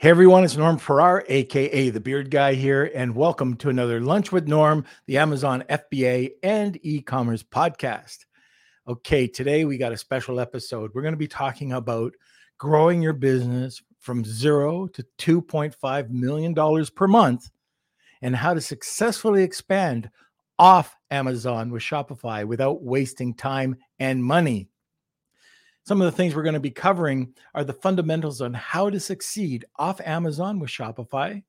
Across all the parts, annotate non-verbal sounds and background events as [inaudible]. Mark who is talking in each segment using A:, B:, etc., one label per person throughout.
A: Hey everyone, it's Norm Farrar, aka the Beard Guy here, and welcome to another Lunch with Norm, the Amazon FBA and e-commerce podcast. Okay, today we got a special episode. We're going to be talking about growing your business from zero to $2.5 million per month and how to successfully expand off Amazon with Shopify without wasting time and money. Some of the things we're going to be covering are the fundamentals on how to succeed off Amazon with Shopify,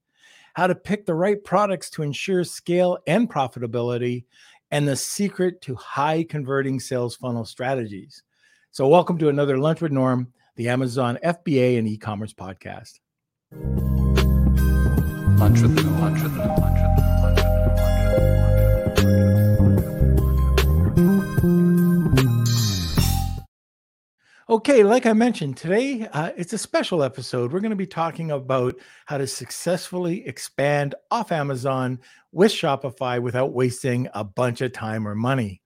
A: how to pick the right products to ensure scale and profitability, and the secret to high converting sales funnel strategies. So, welcome to another Lunch with Norm, the Amazon FBA and e commerce podcast. Lunch with Norm. Lunch with Norm. Okay, like I mentioned, today uh, it's a special episode. We're going to be talking about how to successfully expand off Amazon with Shopify without wasting a bunch of time or money.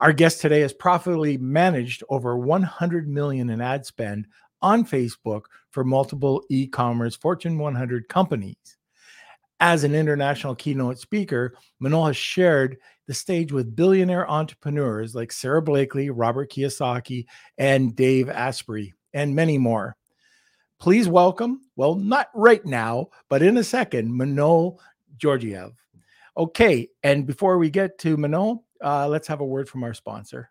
A: Our guest today has profitably managed over 100 million in ad spend on Facebook for multiple e-commerce Fortune 100 companies. As an international keynote speaker, Manol has shared the stage with billionaire entrepreneurs like Sara Blakely, Robert Kiyosaki, and Dave Asprey, and many more. Please welcome, well, not right now, but in a second, Manol Georgiev. Okay, and before we get to Manol, uh, let's have a word from our sponsor.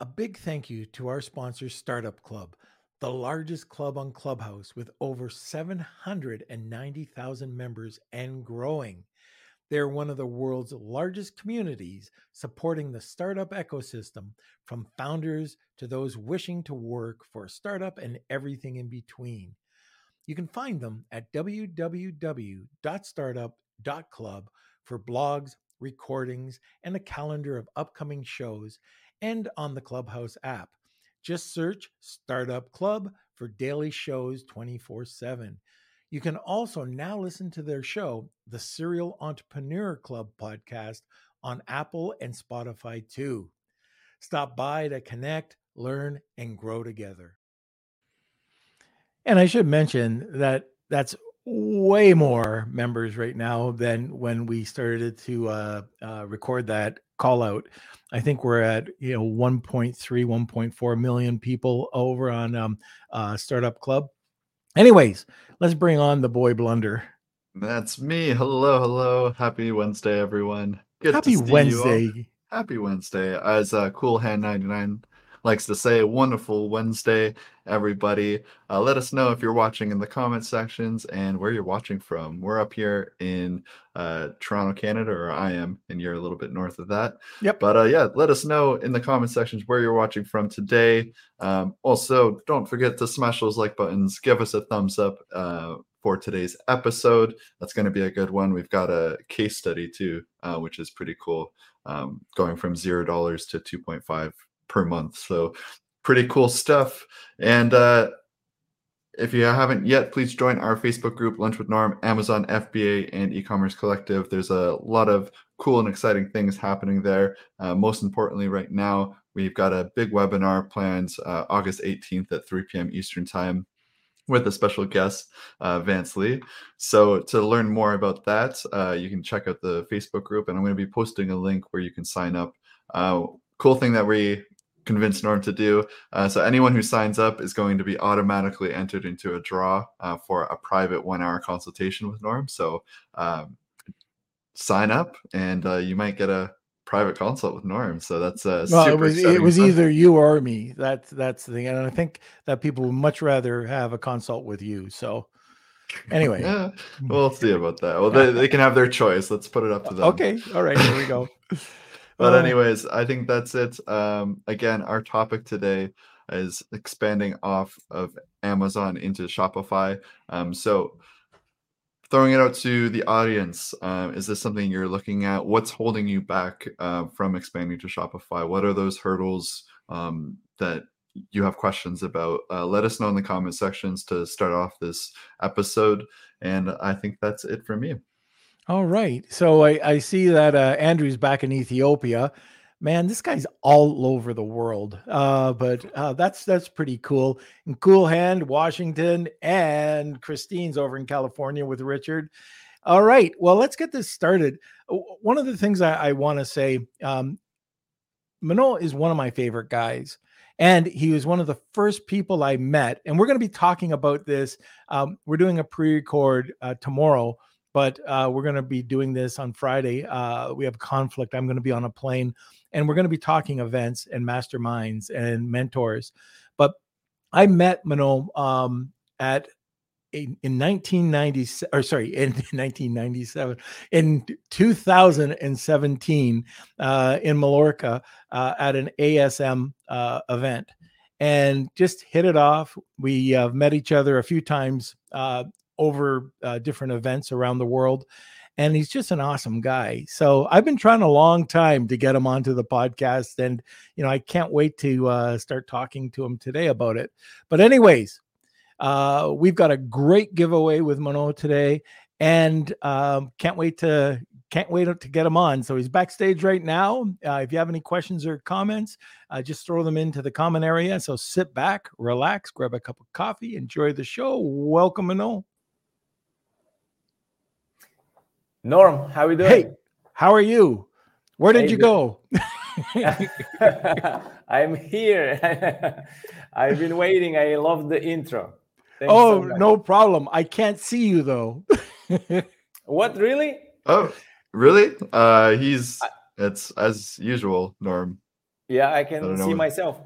A: A big thank you to our sponsor, Startup Club, the largest club on Clubhouse with over 790,000 members and growing. They're one of the world's largest communities supporting the startup ecosystem from founders to those wishing to work for a startup and everything in between. You can find them at www.startup.club for blogs, recordings, and a calendar of upcoming shows, and on the Clubhouse app. Just search Startup Club for daily shows 24 7. You can also now listen to their show, the Serial Entrepreneur Club podcast, on Apple and Spotify too. Stop by to connect, learn, and grow together. And I should mention that that's way more members right now than when we started to uh, uh, record that call out. I think we're at you know 1.3, 1.4 million people over on um, uh, Startup Club. Anyways, let's bring on the boy blunder.
B: That's me. Hello, hello. Happy Wednesday, everyone.
A: Good Happy Wednesday.
B: Happy Wednesday. As uh, Cool Hand 99 likes to say, wonderful Wednesday, everybody. Uh, let us know if you're watching in the comment sections and where you're watching from. We're up here in uh, Toronto, Canada, or I am, and you're a little bit north of that.
A: Yep.
B: But uh, yeah, let us know in the comment sections where you're watching from today. Um, also, don't forget to smash those like buttons, give us a thumbs up uh, for today's episode. That's going to be a good one. We've got a case study too, uh, which is pretty cool, um, going from zero dollars to 2.5 per month. So pretty cool stuff. And uh, if you haven't yet, please join our Facebook group, Lunch with Norm, Amazon FBA, and e-commerce collective. There's a lot of cool and exciting things happening there. Uh, most importantly, right now, we've got a big webinar planned uh, August 18th at 3 p.m. Eastern Time with a special guest, uh, Vance Lee. So to learn more about that, uh, you can check out the Facebook group, and I'm going to be posting a link where you can sign up. Uh, cool thing that we convince Norm to do. Uh, so anyone who signs up is going to be automatically entered into a draw uh, for a private one-hour consultation with Norm. So um, sign up, and uh, you might get a private consult with Norm. So that's uh,
A: well, it was it was either you or me. That's that's the thing, and I think that people would much rather have a consult with you. So. [laughs] Anyway,
B: yeah, we'll see about that. Well, they, they can have their choice. Let's put it up to them.
A: Okay, all right, here we go. [laughs]
B: But anyways, I think that's it. Um, again, our topic today is expanding off of Amazon into Shopify. Um, so throwing it out to the audience, uh, is this something you're looking at? What's holding you back uh, from expanding to Shopify? What are those hurdles um, that you have questions about? Uh, let us know in the comment sections to start off this episode. And I think that's it for me.
A: All right. So I, I see that uh, Andrew's back in Ethiopia. man, this guy's all over the world. Uh, but uh, that's that's pretty cool. In Cool Hand, Washington, and Christine's over in California with Richard. All right, well, let's get this started. One of the things I, I want to say, um, Manol is one of my favorite guys. And he was one of the first people I met. And we're going to be talking about this. Um, we're doing a pre record uh, tomorrow but uh, we're going to be doing this on Friday. Uh, we have conflict. I'm going to be on a plane and we're going to be talking events and masterminds and mentors. But I met Manol um, at in, in 1997 or sorry [laughs] in 1997 in 2017 uh, in Mallorca uh, at an ASM uh, event and just hit it off. We uh, met each other a few times over uh, different events around the world and he's just an awesome guy. So I've been trying a long time to get him onto the podcast, and you know I can't wait to uh, start talking to him today about it. But anyways, uh, we've got a great giveaway with Manol today, and um, can't wait to can't wait to get him on. So he's backstage right now. Uh, if you have any questions or comments, uh, just throw them into the comment area. So sit back, relax, grab a cup of coffee, enjoy the show. Welcome, Manol.
C: Norm, how are you doing?
A: Hey, how are you? Where did hey, you go? [laughs]
C: I'm here. [laughs] I've been waiting. I love the intro.
A: Thanks oh, so no problem. I can't see you though. [laughs]
C: what really?
B: Oh, really? Uh he's it's as usual, Norm.
C: Yeah, I can I see myself.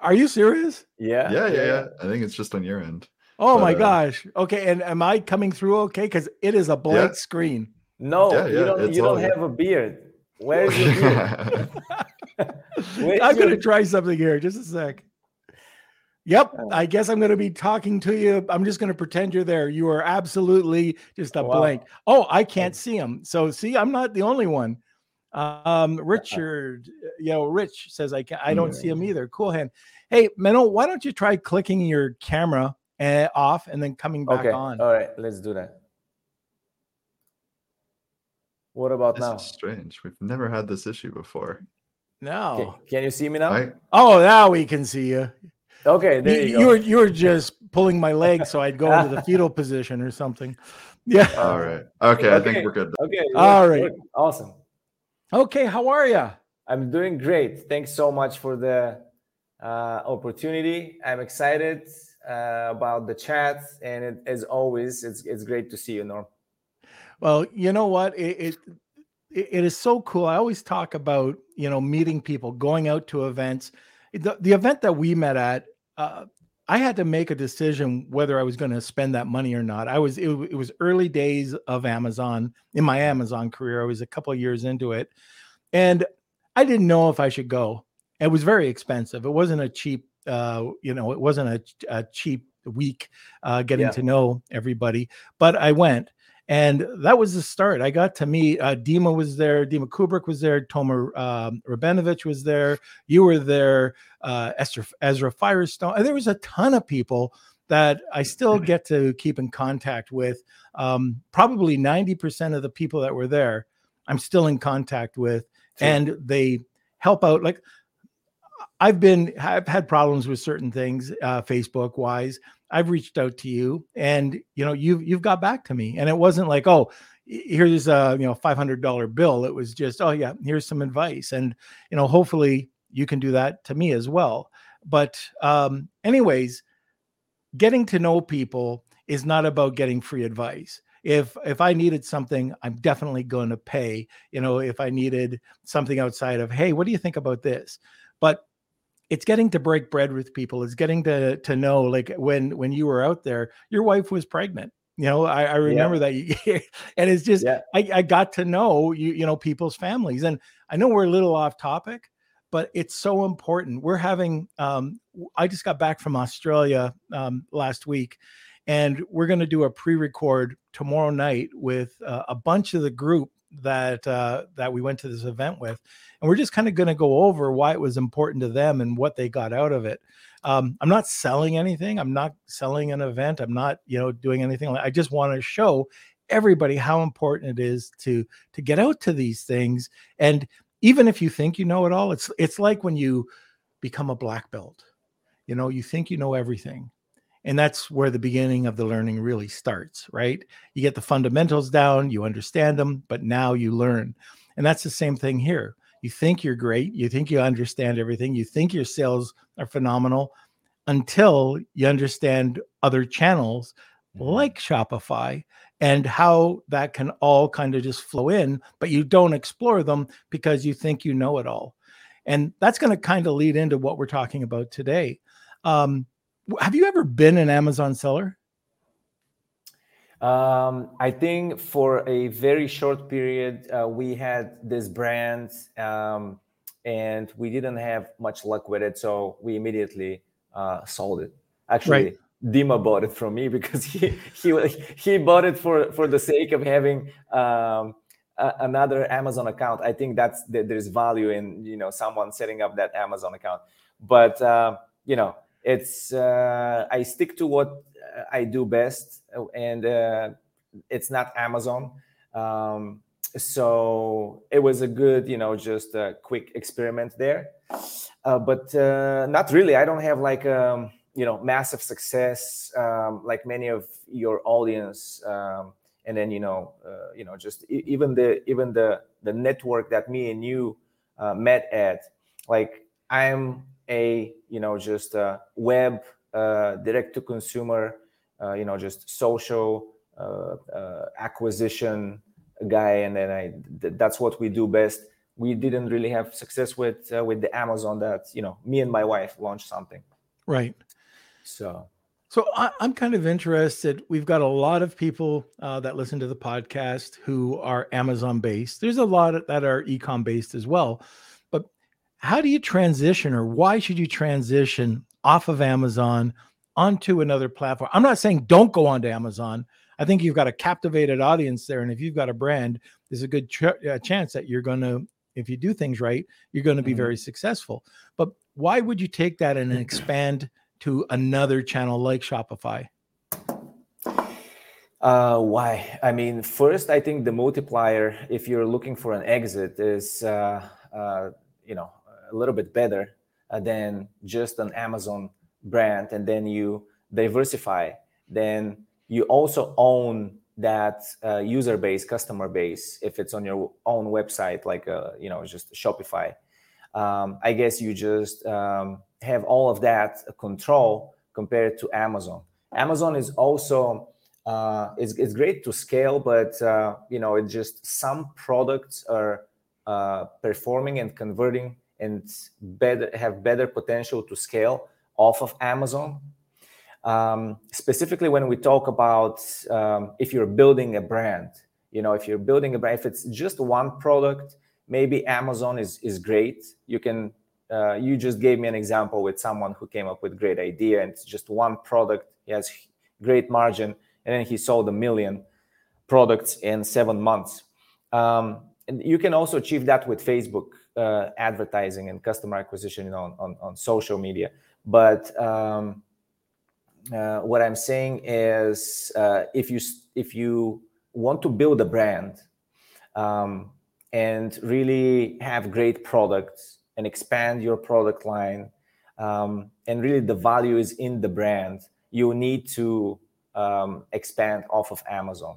A: Are you serious?
C: Yeah.
B: Yeah, yeah, yeah. I think it's just on your end.
A: Oh my uh, gosh. Okay, and am I coming through okay? Because it is a blank yeah. screen.
C: No, yeah, yeah, you don't. You don't have a beard. Where's your [laughs] beard? [laughs]
A: Where's I'm your... gonna try something here. Just a sec. Yep, oh. I guess I'm going to be talking to you. I'm just going to pretend you're there. You are absolutely just a wow. blank. Oh, I can't see him. So see, I'm not the only one. Um, Richard, you know, Rich says I can't. I don't see him either. Cool hand. Hey, Manol, why don't you try clicking your camera uh, off and then coming back
C: okay.
A: on.
C: All right, let's do that. What about
B: this
C: now?
B: Is strange. We've never had this issue before.
A: No.
C: Can, can you see me now? I...
A: Oh, now we can see you.
C: Okay, there you,
A: you, you were you were just pulling my leg so I'd go into the [laughs] fetal position or something. Yeah.
B: All right. Okay, okay. I think we're good.
C: Okay.
A: All right.
C: Awesome.
A: Okay, how are you?
C: I'm doing great. Thanks so much for the uh, opportunity. I'm excited uh, about the chat, and it, as always, it's it's great to see you, Norm.
A: Well, you know what? It, it it is so cool. I always talk about you know meeting people, going out to events. The the event that we met at, uh, I had to make a decision whether I was going to spend that money or not. I was it, it, was early days of Amazon in my Amazon career. I was a couple years into it, and I didn't know if I should go. It was very expensive. It wasn't a cheap uh, you know, it wasn't a, a cheap week uh, getting yeah. to know everybody, but I went. And that was the start. I got to meet uh, Dima was there, Dima Kubrak was there, Tomer um, Rabinovich was there, you were there, uh, Esther, Ezra Firestone. And there was a ton of people that I still [laughs] get to keep in contact with. Um, probably 90% of the people that were there, I'm still in contact with, and they help out. Like I've been I've had problems with certain things, uh, Facebook wise. I've reached out to you, and you know you've you've got back to me, and it wasn't like oh here's a you know five hundred dollar bill. It was just oh yeah here's some advice, and you know hopefully you can do that to me as well. But um, anyways, getting to know people is not about getting free advice if if i needed something i'm definitely going to pay you know if i needed something outside of hey what do you think about this but it's getting to break bread with people it's getting to to know like when when you were out there your wife was pregnant you know i, I remember yeah. that [laughs] and it's just yeah. I, I got to know you you know people's families and i know we're a little off topic but it's so important we're having um i just got back from australia um last week and we're going to do a pre-record tomorrow night with uh, a bunch of the group that uh, that we went to this event with, and we're just kind of going to go over why it was important to them and what they got out of it. Um, I'm not selling anything. I'm not selling an event. I'm not you know doing anything. I just want to show everybody how important it is to to get out to these things and even if you think you know it all, it's it's like when you become a black belt. You know, you think you know everything. And that's where the beginning of the learning really starts, right? You get the fundamentals down, you understand them, but now you learn. And that's the same thing here. You think you're great, you think you understand everything, you think your sales are phenomenal until you understand other channels mm-hmm. like Shopify and how that can all kind of just flow in, but you don't explore them because you think you know it all. And that's going to kind of lead into what we're talking about today. Um, have you ever been an Amazon seller?
C: Um, I think for a very short period, uh, we had this brand um, and we didn't have much luck with it. So we immediately uh, sold it. Actually, right. Dima bought it from me [laughs] because he he he bought it for for the sake of having um, a, another Amazon account. I think that's there's value in you know someone setting up that Amazon account. But uh, you know, it's uh, I stick to what I do best, and uh, it's not Amazon. Um, so it was a good, you know, just a quick experiment there. Uh, but uh, not really. I don't have like um, you know massive success um, like many of your audience um, and then you know uh, you know just even the even the the network that me and you uh, met at like i'm a you know just a web uh, direct to consumer uh, you know just social uh, uh, acquisition guy and then i th- that's what we do best we didn't really have success with with the amazon that you know me and my wife launched something
A: right
C: so,
A: so I, am kind of interested. We've got a lot of people uh, that listen to the podcast who are Amazon based. There's a lot that are ecom based as well. How do you transition, or why should you transition off of Amazon onto another platform? I'm not saying don't go onto Amazon. I think you've got a captivated audience there, and if you've got a brand, there's a good ch- uh, chance that you're going to, if you do things right, you're going to be mm-hmm. very successful. But why would you take that and expand? to another channel like Shopify?
C: Uh, why? I mean, first, I think the multiplier, if you're looking for an exit, is uh, uh, you know a little bit better uh, than just an Amazon brand, and then you diversify. Then you also own that uh, user base, customer base, if it's on your own website, like uh, you know, just Shopify. Um, I guess you just um, have all of that control compared to Amazon. Amazon is also uh, it's, it's great to scale, but uh, you know it just some products are uh, performing and converting and better have better potential to scale off of Amazon. Um, specifically, when we talk about um, if you're building a brand, you know, if you're building a brand, if it's just one product, maybe Amazon is is great. You can uh, you just gave me an example with someone who came up with great idea and it's just one product he has great margin and then he sold a million products in seven months um, and you can also achieve that with facebook uh, advertising and customer acquisition on, on, on social media. But um, uh, what i'm saying is uh, if you if you want to build a brand um, and really have great products and expand your product line um, and really the value is in the brand you need to um, expand off of amazon.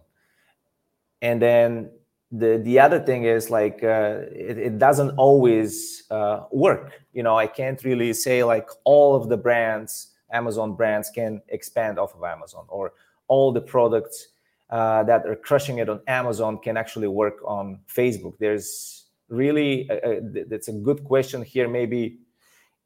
C: And then the the other thing is like uh, it, it, doesn't always uh, work. You know i can't really say like all of the brands amazon brands can expand off of amazon or all the products uh, that are crushing it on amazon can actually work on facebook. There's really uh, uh that's a good question here. Maybe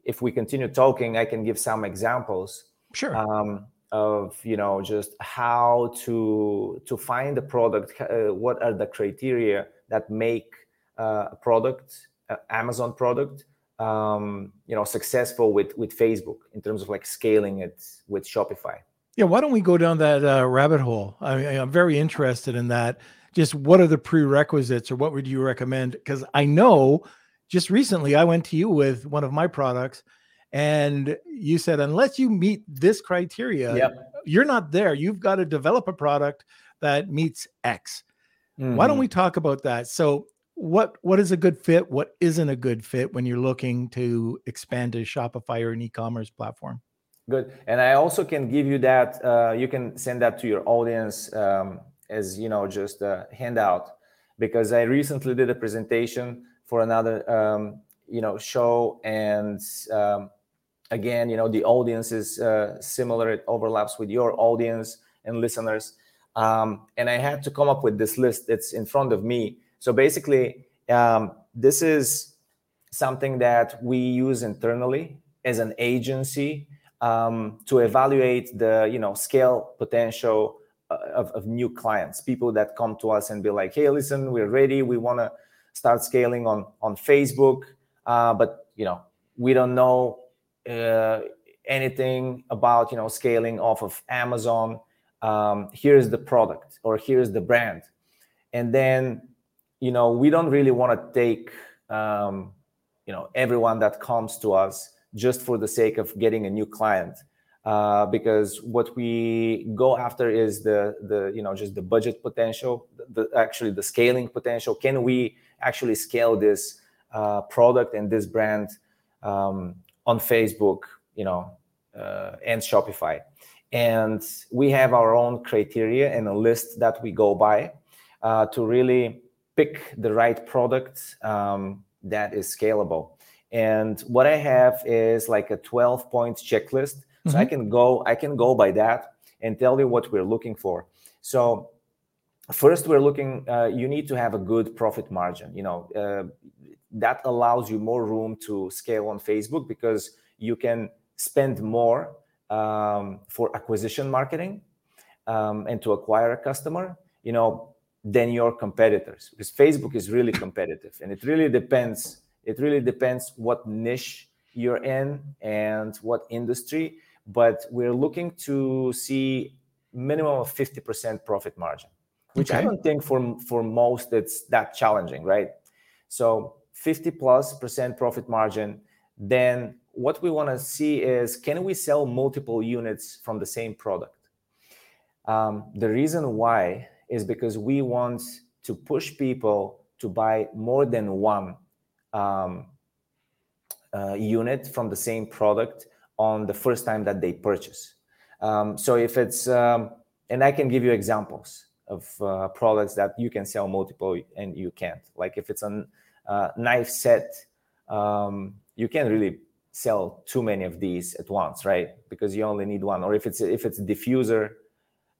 C: if we continue talking i can give some examples.
A: Sure.
C: Um, of you know just how to to find a product uh, what are the criteria that make uh, a product uh, amazon product um, you know successful with with facebook in terms of like scaling it with shopify?
A: Yeah why don't we go down that uh, rabbit hole? I mean, i'm very interested in that. Just what are the prerequisites or what would you recommend? Because I know just recently I went to you with one of my products and you said, unless you meet this criteria, yep. you're not there. You've got to develop a product that meets X. Mm-hmm. Why don't mm-hmm. we talk about that? So, what what is a good fit? What isn't a good fit when you're looking to expand to Shopify or an e-commerce platform?
C: Good, and I also can give you that. Uh, you can send that to your audience um, as you know, just a handout, because I recently did a presentation for another um, you know show, and um, again, you know, the audience is uh, similar; it overlaps with your audience and listeners. Um, and I had to come up with this list that's in front of me. So basically, um, this is something that we use internally as an agency um, to evaluate the you know scale potential uh, of, of new clients, people that come to us and be like, "Hey, listen, we're ready. We want to start scaling on on Facebook, uh, but you know we don't know uh, anything about you know scaling off of Amazon." um, here's the product or here's the brand and then you know we don't really want to take um, you know everyone that comes to us just for the sake of getting a new client uh, because what we go after is the the you know just the budget potential the actually the scaling potential can we actually scale this uh, product and this brand um, on facebook you know uh, and shopify and we have our own criteria and a list that we go by uh, to really pick the right product um, that is scalable. And what I have is like a 12 point checklist. Mm-hmm. So I mm-hmm. can go, I can go by that and tell you what we're looking for. So first we're looking, uh, you need to have a good profit margin. You know, uh, that allows you more room to scale on Facebook because you can spend more um, for acquisition marketing um, and to acquire a customer, you know, than your competitors because Facebook is really competitive and it really depends. It really depends what niche you're in and what industry. But we're looking to see minimum of 50% profit margin, which okay. I don't think for for most it's that challenging, right? So 50 plus percent profit margin, then what we want to see is can we sell multiple units from the same product? Um, the reason why is because we want to push people to buy more than one um, uh, unit from the same product on the first time that they purchase. Um, so if it's, um, and I can give you examples of uh, products that you can sell multiple and you can't. Like if it's a uh, knife set, um, you can't really sell too many of these at once, right? Because you only need one. Or if it's if it's a diffuser,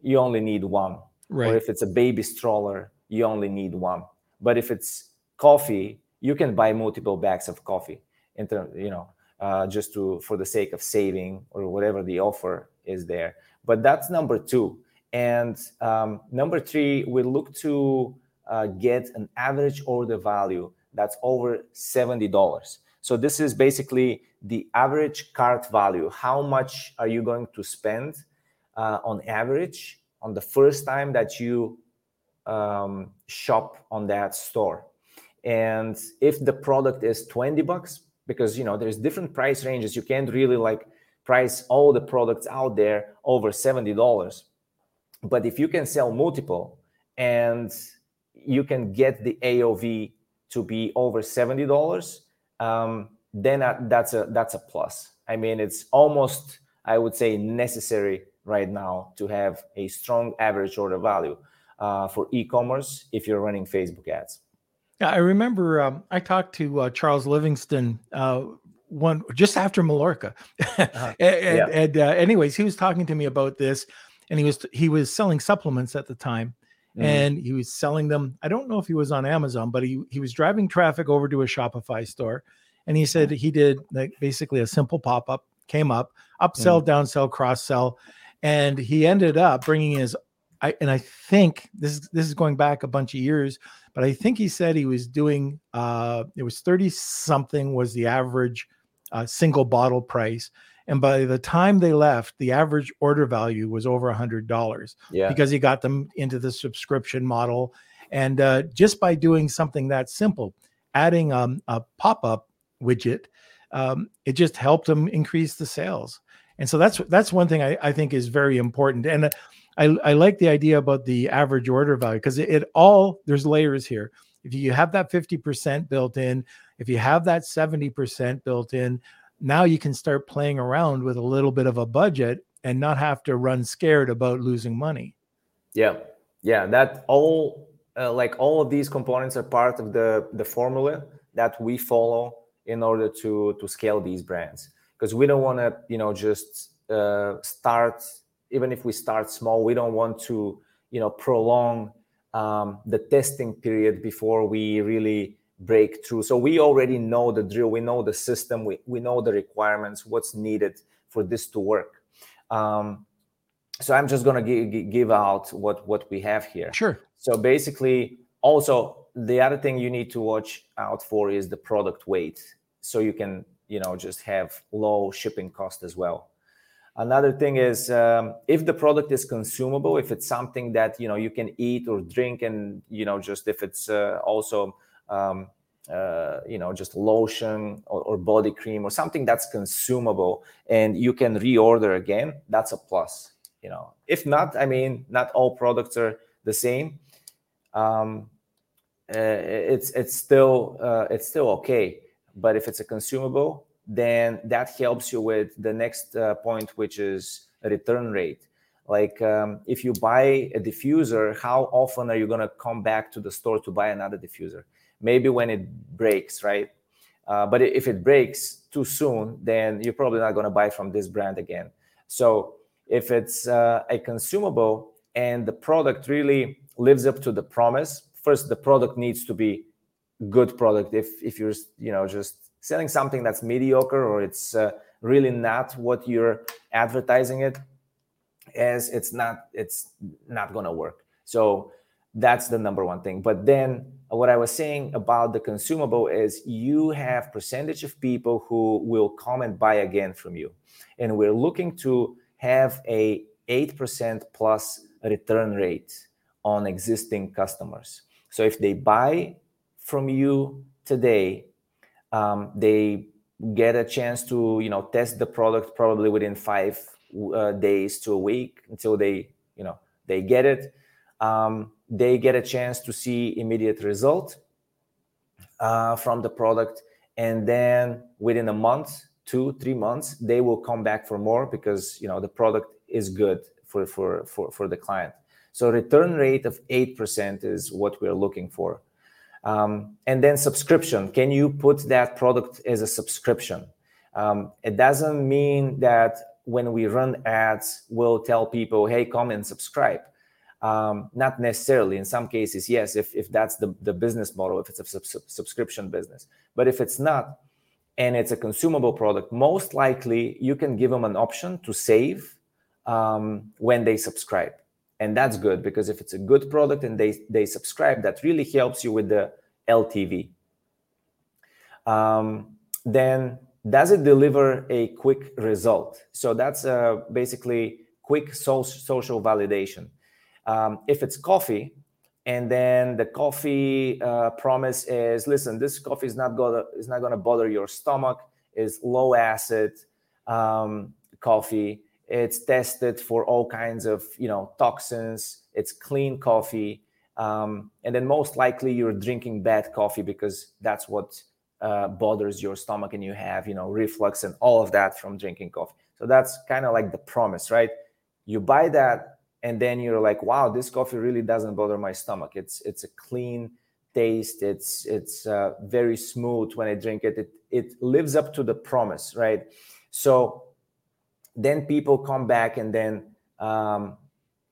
C: you only need one. Right. Or if it's a baby stroller, you only need one. But if it's coffee, you can buy multiple bags of coffee. In Inter, you know, uh, just to for the sake of saving or whatever the offer is there. But that's number two. And um, number three, we look to uh, get an average order value that's over seventy dollars. So this is basically the average cart value. How much are you going to spend uh, on average on the first time that you um, shop on that store? And if the product is 20 bucks, because you know there's different price ranges, you can't really like price all the products out there over $70. But if you can sell multiple and you can get the AOV to be over $70, um, then that's a that's a plus. I mean, it's almost I would say necessary right now to have a strong average order value uh, for e-commerce if you're running Facebook ads.
A: Yeah, I remember um, I talked to uh, Charles Livingston uh, one just after Mallorca, uh-huh. [laughs] and, yeah. and uh, anyways, he was talking to me about this, and he was he was selling supplements at the time, mm-hmm. and he was selling them. I don't know if he was on Amazon, but he he was driving traffic over to a Shopify store, and he said he did like basically a simple pop up, came up, upsell, mm. downsell, cross sell, and he ended up bringing his. I, and I think this is this is going back a bunch of years, but I think he said he was doing uh, it was thirty something was the average uh, single bottle price, and by the time they left, the average order value was over a hundred dollars. Yeah, because he got them into the subscription model, and uh, just by doing something that simple, adding um, a pop up widget, um, it just helped them increase the sales. And so that's that's one thing I, I think is very important. And I, I like the idea about the average order value because it, it, all there's layers here. if you have that 50% built in, if you have that 70% built in, now you can start playing around with a little bit of a budget and not have to run scared about losing money.
C: Yeah. Yeah, that all uh, like all of these components are part of the the formula that we follow in order to to scale these brands because we don't want to you know just uh, start even if we start small we don't want to you know prolong um, the testing period before we really break through so we already know the drill. We know the system. We, we know the requirements what's needed for this to work. Um, so i'm just going to give out what what we have here.
A: Sure.
C: So basically also the other thing you need to watch out for is the product weight. So you can you know just have low shipping cost as well. Another thing is um, if the product is consumable if it's something that you know you can eat or drink and you know just if it's uh, also um, uh, you know just lotion or, or, body cream or something that's consumable and you can reorder again that's a plus you know. If not i mean not all products are the same. Um, uh, it's it's still uh, it's still okay. But if it's a consumable then that helps you with the next uh, point which is return rate. Like um, if you buy a diffuser how often are you going to come back to the store to buy another diffuser maybe when it breaks right? Uh, but if it breaks too soon then you're probably not going to buy from this brand again. So if it's uh, a consumable and the product really lives up to the promise first the product needs to be good product. If if you're you know just selling something that's mediocre or it's uh, really not what you're advertising it as it's not it's not going to work. So that's the number one thing. But then what i was saying about the consumable is you have percentage of people who will come and buy again from you. And we're looking to have a 8% plus return rate on existing customers. So if they buy from you today um, they get a chance to you know test the product probably within five uh, days to a week until they you know they get it. Um, they get a chance to see immediate result uh, from the product and then within a month two three months they will come back for more because you know the product is good for for for, for the client so return rate of 8% is what we're looking for um, and then subscription. Can you put that product as a subscription? Um, it doesn't mean that when we run ads, we'll tell people, hey, come and subscribe. Um, not necessarily. In some cases, yes, if, if that's the, the business model, if it's a sub- subscription business. But if it's not, and it's a consumable product, most likely you can give them an option to save um, when they subscribe and that's good because if it's a good product and they they subscribe that really helps you with the ltv um, then does it deliver a quick result so that's uh, basically quick so- social validation um, if it's coffee and then the coffee uh, promise is listen this coffee is not gonna is not gonna bother your stomach. Is low acid um, coffee. It's tested for all kinds of you know toxins. It's clean coffee. Um, and then most likely you're drinking bad coffee because that's what uh, bothers your stomach and you have you know reflux and all of that from drinking coffee. So that's kind of like the promise right? You buy that and then you're like wow this coffee really doesn't bother my stomach. It's it's a clean taste. It's it's uh, very smooth when i drink it. It it lives up to the promise right? So then people come back and then um,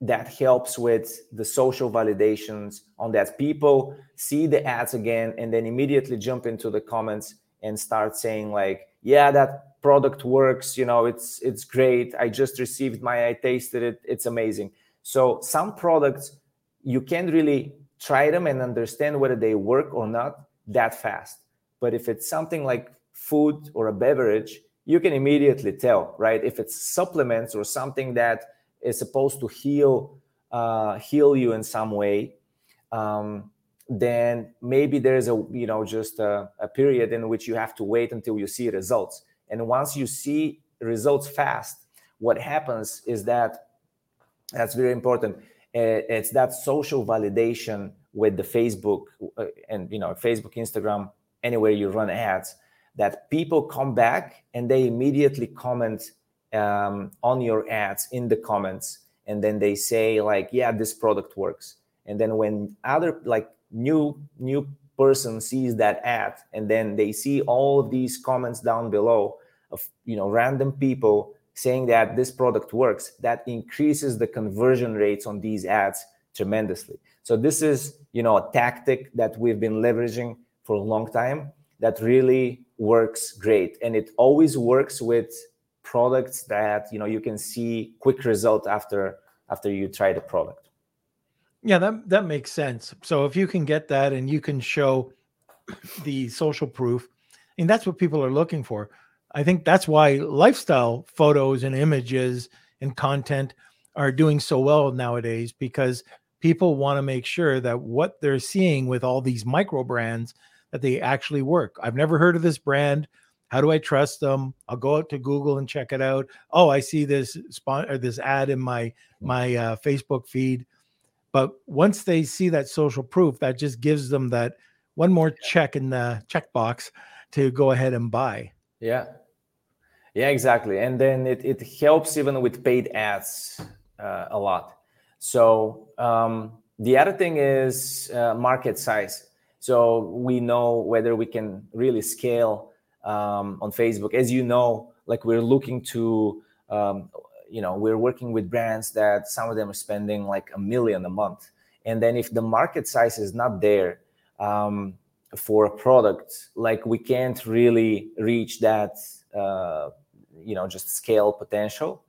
C: that helps with the social validations on that. People see the ads again and then immediately jump into the comments and start saying like yeah that product works you know it's it's great i just received my i tasted it it's amazing so some products you can't really try them and understand whether they work or not that fast but if it's something like food or a beverage you can immediately tell, right? If it's supplements or something that is supposed to heal uh, heal you in some way, um, then maybe there's a you know just a, a period in which you have to wait until you see results. And once you see results fast, what happens is that that's very important. It's that social validation with the Facebook uh, and you know Facebook, Instagram, anywhere you run ads, that people come back and they immediately comment um, on your ads in the comments, and then they say like, "Yeah, this product works." And then when other like new new person sees that ad, and then they see all of these comments down below of you know random people saying that this product works, that increases the conversion rates on these ads tremendously. So this is, you know, a tactic that we've been leveraging for a long time that really works great. And it always works with products that, you know, you can see quick result after after you try the product.
A: Yeah, that that makes sense. So if you can get that and you can show the social proof, and that's what people are looking for. I think that's why lifestyle photos and images and content are doing so well nowadays because people want to make sure that what they're seeing with all these micro brands that they actually work. I've never heard of this brand. How do I trust them? I'll go out to Google and check it out. Oh, I see this spot or this ad in my my uh, Facebook feed. But once they see that social proof, that just gives them that one more check in the checkbox to go ahead and buy.
C: Yeah. Yeah, exactly. And then it, it helps even with paid ads uh, a lot. So um, the other thing is uh, market size. So we know whether we can really scale um, on Facebook. As you know, like we're looking to, um, you know, we're working with brands that some of them are spending like a million a month. And then if the market size is not there, um, for a product like we can't really reach that uh, you know just scale potential.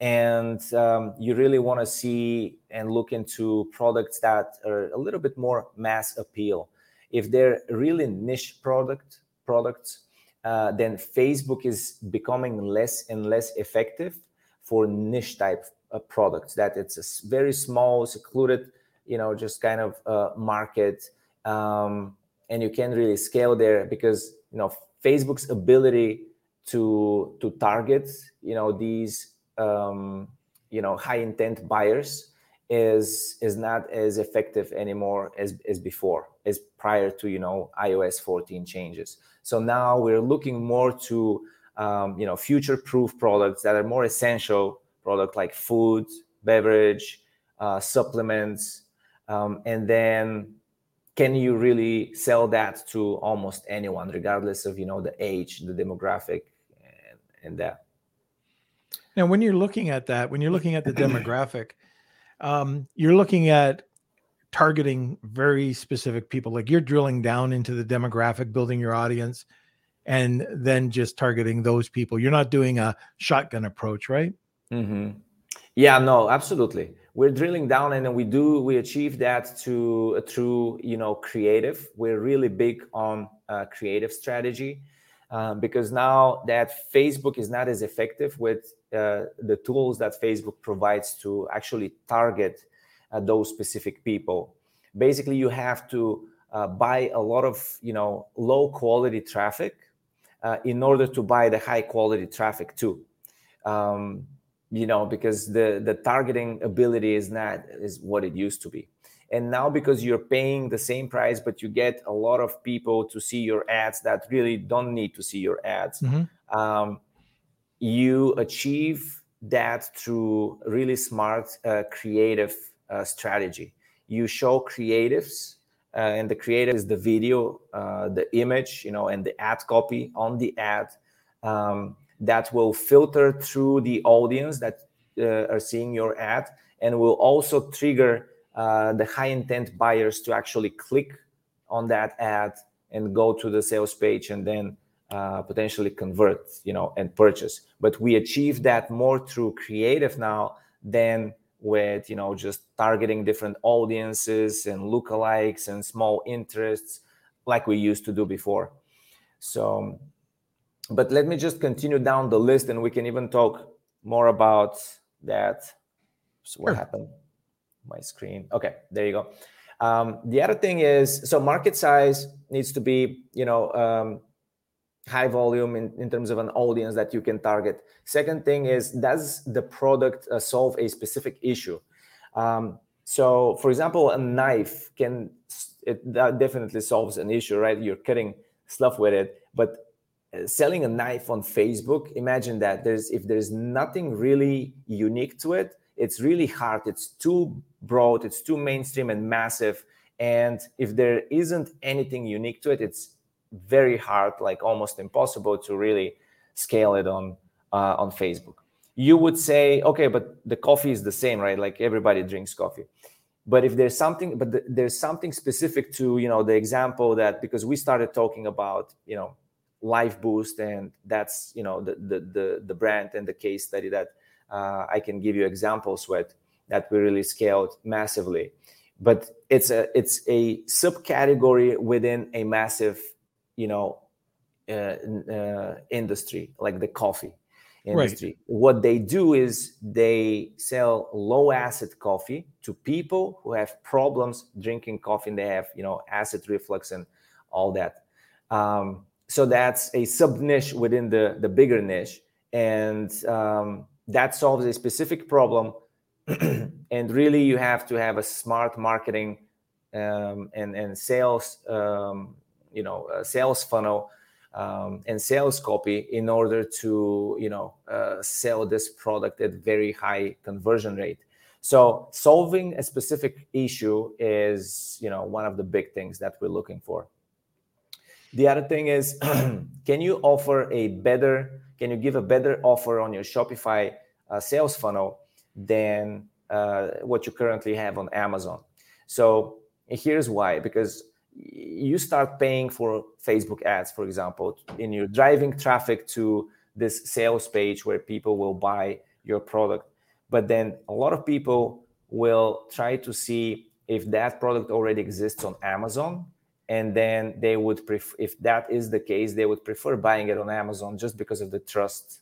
C: And um, you really want to see and look into products that are a little bit more mass appeal. If they're really niche product products uh, then facebook is becoming less and less effective for niche type of products that it's a very small secluded you know just kind of uh, market. Um, and you can't really scale there because you know facebook's ability to to target you know these um, you know high intent buyers is is not as effective anymore as as before as prior to you know ios 14 changes. So now we're looking more to um, you know future proof products that are more essential product like food beverage uh, supplements um, and then can you really sell that to almost anyone regardless of you know the age the demographic and, and that?
A: Now when you're looking at that when you're looking at the [clears throat] demographic um, you're looking at targeting very specific people. Like you're drilling down into the demographic building your audience and then just targeting those people. You're not doing a shotgun approach right?
C: Mm-hmm. yeah no absolutely we're drilling down and we do we achieve that to through you know creative. We're really big on uh, creative strategy um, because now that facebook is not as effective with uh, the tools that facebook provides to actually target uh, those specific people. Basically you have to uh, buy a lot of you know low quality traffic uh, in order to buy the high quality traffic too. Um, you know because the the targeting ability is not is what it used to be and now because you're paying the same price but you get a lot of people to see your ads that really don't need to see your ads mm-hmm. um, you achieve that through really smart uh, creative uh, strategy you show creatives uh, and the creative is the video uh, the image you know and the ad copy on the ad um, that will filter through the audience that uh, are seeing your ad and will also trigger uh, the high intent buyers to actually click on that ad and go to the sales page and then uh, potentially convert you know and purchase. But we achieve that more through creative now than with you know just targeting different audiences and lookalikes and small interests like we used to do before. So but let me just continue down the list and we can even talk more about that. So what sure. happened? My screen. Okay there you go. Um, the other thing is so market size needs to be you know um, high volume in, in terms of an audience that you can target. Second thing is does the product uh, solve a specific issue? Um, So, for example, a knife can it that definitely solves an issue, right? You're cutting stuff with it, but selling a knife on Facebook, imagine that there's if there's nothing really unique to it, it's really hard. It's too broad, it's too mainstream and massive. And if there isn't anything unique to it, it's very hard, like almost impossible to really scale it on uh, on Facebook. You would say, okay, but the coffee is the same, right? Like everybody drinks coffee but if there's something but the, there's something specific to you know the example that because we started talking about you know life boost and that's you know the the the, the brand and the case study that uh, i can give you examples with that we really scaled massively but it's a it's a subcategory within a massive you know uh, uh, industry like the coffee industry. Right. What they do is they sell low acid coffee to people who have problems drinking coffee and they have, you know, acid reflux and all that. Um, so that's a sub niche within the, the bigger niche. And um, that solves a specific problem. [clears throat] and really, you have to have a smart marketing um, and, and sales, um, you know, sales funnel um, and sales copy in order to you know uh, sell this product at very high conversion rate so solving a specific issue is you know one of the big things that we're looking for the other thing is [clears throat] can you offer a better can you give a better offer on your shopify uh, sales funnel than uh, what you currently have on amazon so here's why because you start paying for Facebook ads, for example, and you're driving traffic to this sales page where people will buy your product. But then a lot of people will try to see if that product already exists on Amazon. And then they would prefer, if that is the case, they would prefer buying it on Amazon just because of the trust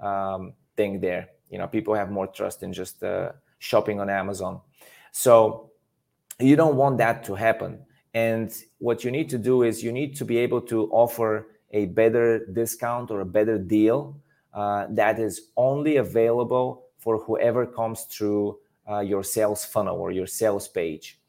C: um, thing there. You know, people have more trust in just uh, shopping on Amazon. So you don't want that to happen and what you need to do is you need to be able to offer a better discount or a better deal uh, that is only available for whoever comes through uh, your sales funnel or your sales page.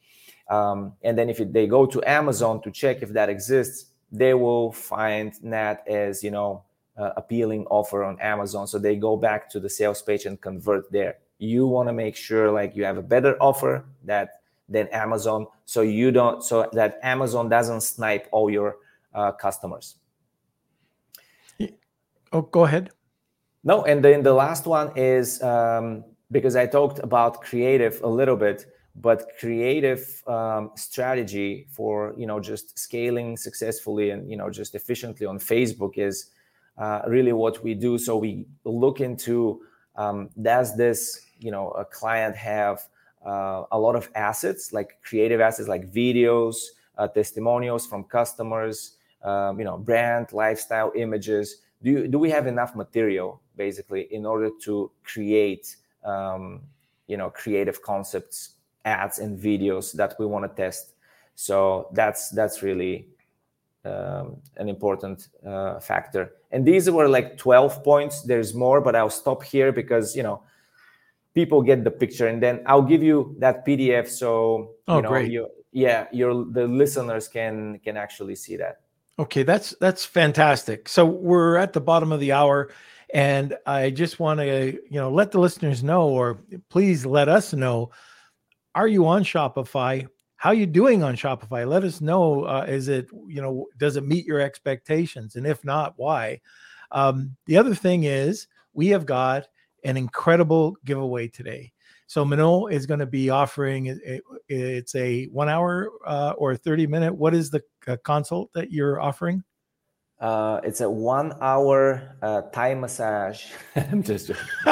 C: Um, and then if they go to Amazon to check if that exists, they will find that as you know uh, appealing offer on Amazon. So they go back to the sales page and convert there. You want to make sure like you have a better offer that than Amazon, so you don't so that Amazon doesn't snipe all your uh, customers.
A: Oh, go ahead.
C: No, and then the last one is um, because I talked about creative a little bit, but creative um, strategy for you know just scaling successfully and you know just efficiently on Facebook is uh, really what we do. So we look into um, does this you know a client have uh, a lot of assets, like creative assets, like videos, uh, testimonials from customers, um, you know, brand, lifestyle, images. Do you, do we have enough material basically in order to create, um, you know, creative concepts, ads, and videos that we want to test? So that's that's really um, an important uh, factor. And these were like 12 points. There's more, but I'll stop here because you know people get the picture and then i'll give you that pdf so
A: oh, you know great.
C: you yeah your the listeners can can actually see that
A: okay that's that's fantastic so we're at the bottom of the hour and i just want to you know let the listeners know or please let us know are you on shopify how you doing on shopify let us know uh, is it you know does it meet your expectations and if not why um, the other thing is we have got an incredible giveaway today. So Manol is going to be offering it's a one hour uh, or 30 minute. What is the uh, consult that you're offering?
C: Uh, it's a one hour uh, Thai massage. [laughs] I'm just [laughs]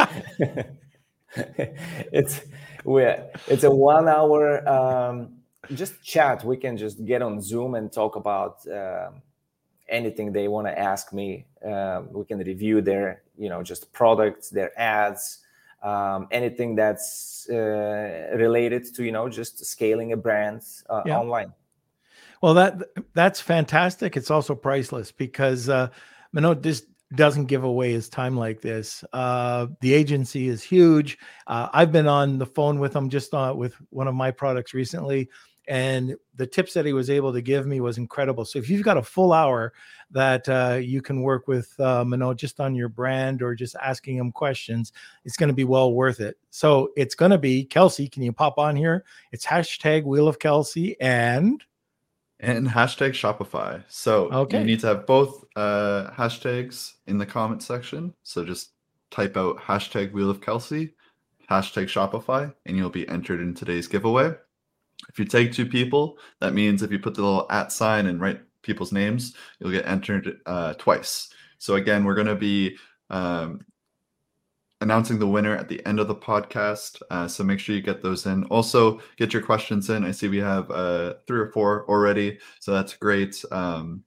C: it's we it's a one hour um, just chat. We can just get on Zoom and talk about uh, anything they want to ask me. Uh, we can review their you know just products their ads um, anything that's uh, related to you know just scaling a brand uh, yeah. online
A: well that that's fantastic it's also priceless because uh Manol, this doesn't give away his time like this. Uh, the agency is huge. Uh, I've been on the phone with him just uh, with one of my products recently, and the tips that he was able to give me was incredible. So if you've got a full hour that uh, you can work with uh, Manol just on your brand or just asking him questions, it's going to be well worth it. So it's going to be Kelsey. Can you pop on here? It's hashtag Wheel of Kelsey and
B: and hashtag Shopify. So
A: okay.
B: you need to have both uh, hashtags in the comment section. So just type out hashtag Wheel of Kelsey, hashtag Shopify, and you'll be entered in today's giveaway. If you take two people, that means if you put the little at sign and write people's names, you'll get entered uh, twice. So again, we're going to be um, announcing the winner at the end of the podcast. Uh, so make sure you get those in. Also, get your questions in. I see we have uh, three or four already, so that's great. Um,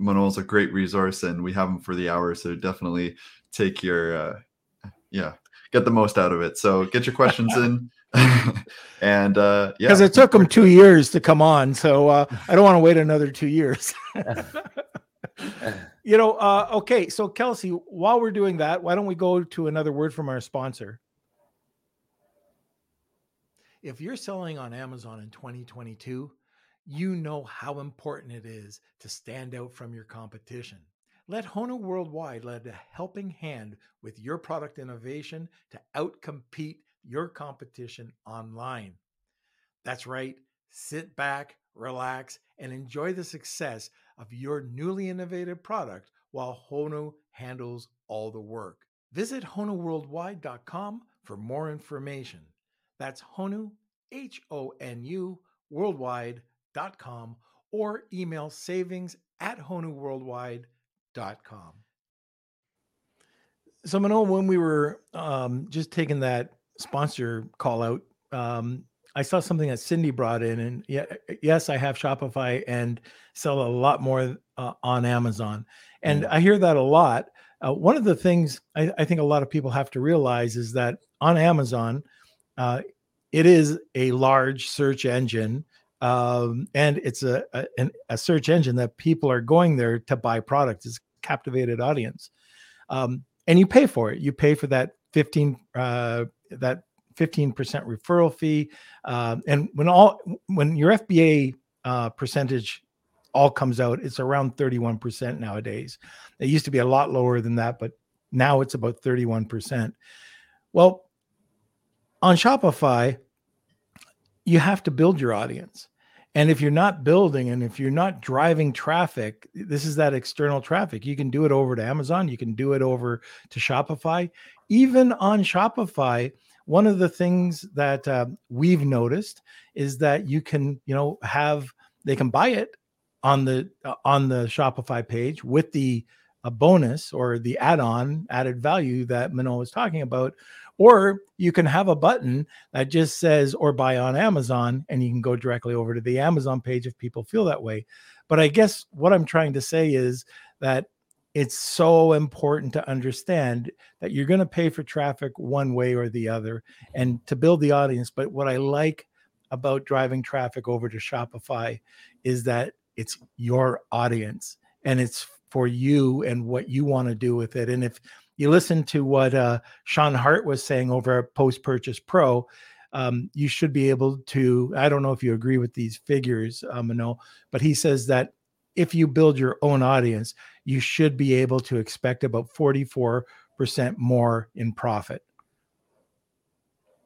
B: Manol's a great resource, and we have them for the hour. So definitely take your, uh, yeah, get the most out of it. So get your questions in. [laughs] and uh yeah
A: because it took them two years to come on so uh i don't want to wait another two years [laughs] you know uh okay so kelsey while we're doing that why don't we go to another word from our sponsor if you're selling on amazon in 2022 you know how important it is to stand out from your competition let Honu Worldwide lend a helping hand with your product innovation to outcompete your competition online. That's right. Sit back, relax, and enjoy the success of your newly innovative product while Honu handles all the work. Visit HonuWorldwide.com for more information. That's Honu, H O N U, worldwide.com, or email savings at HonuWorldwide.com. So, Manol, when we were um, just taking that sponsor call out. Um, I saw something that Cindy brought in, and yeah, yes, I have Shopify and sell a lot more uh, on Amazon, and mm. I hear that a lot. Uh, one of the things I, I, think a lot of people have to realize is that on Amazon, uh, it is a large search engine, um, and it's a, a, a search engine that people are going there to buy products. It's captivated audience, um, and you pay for it. You pay for that fifteen uh, that 15% referral fee. Uh, and when all when your FBA uh, percentage all comes out, it's around 31% nowadays. It used to be a lot lower than that, but now it's about 31%. Well, on Shopify, you have to build your audience. And if you're not building and if you're not driving traffic, this is that external traffic. You can do it over to Amazon, you can do it over to Shopify. Even on Shopify, one of the things that uh, we've noticed is that you can, you know, have they can buy it on the uh, on the Shopify page with the a bonus or the add-on added value that Manol was talking about, or you can have a button that just says or buy on Amazon, and you can go directly over to the Amazon page if people feel that way. But I guess what I'm trying to say is that it's so important to understand that you're going to pay for traffic one way or the other and to build the audience. But what I like about driving traffic over to Shopify is that it's your audience and it's for you and what you want to do with it. And if you listen to what uh, Sean Hart was saying over at Post Purchase Pro, um, you should be able to. I don't know if you agree with these figures, um, Manol, but he says that if you build your own audience, you should be able to expect about 44% more in profit.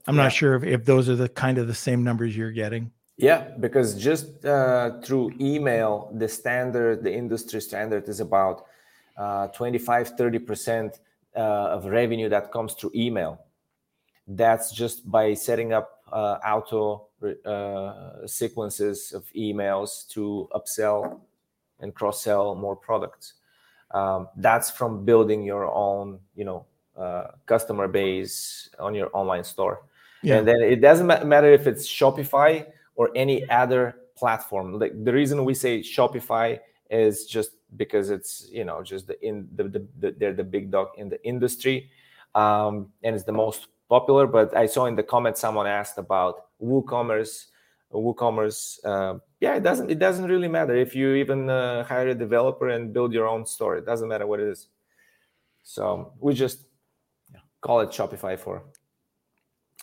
A: I'm yeah. not sure if, if those are the kind of the same numbers you're getting.
C: Yeah, because just uh, through email, the standard, the industry standard is about uh, 25, 30% uh, of revenue that comes through email. That's just by setting up uh, auto uh, sequences of emails to upsell and cross sell more products. Um, that's from building your own, you know, uh, customer base on your online store. Yeah. And then it doesn't matter if it's Shopify or any other platform. Like the reason we say Shopify is just because it's you know just the in the, the, the they're the big dog in the industry, um, and it's the most popular. But I saw in the comments someone asked about WooCommerce. WooCommerce, uh, yeah, it doesn't it doesn't really matter if you even uh, hire a developer and build your own store. It doesn't matter what it is. So we just call it Shopify for.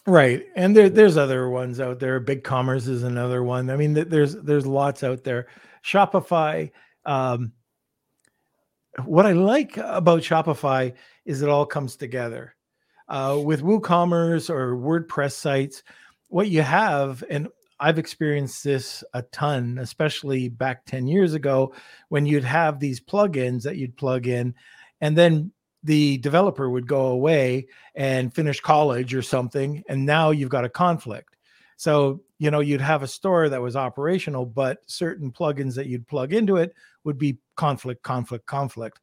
A: Right, and there, there's other ones out there. Big Commerce is another one. I mean, there's there's lots out there. Shopify. Um, what I like about Shopify is it all comes together. Uh, with WooCommerce or WordPress sites, what you have, and I've experienced this a ton, especially back 10 years ago when you'd have these plugins that you'd plug in, and then the developer would go away and finish college or something. And now you've got a conflict. So, you know, you'd have a store that was operational, but certain plugins that you'd plug into it would be conflict, conflict, conflict.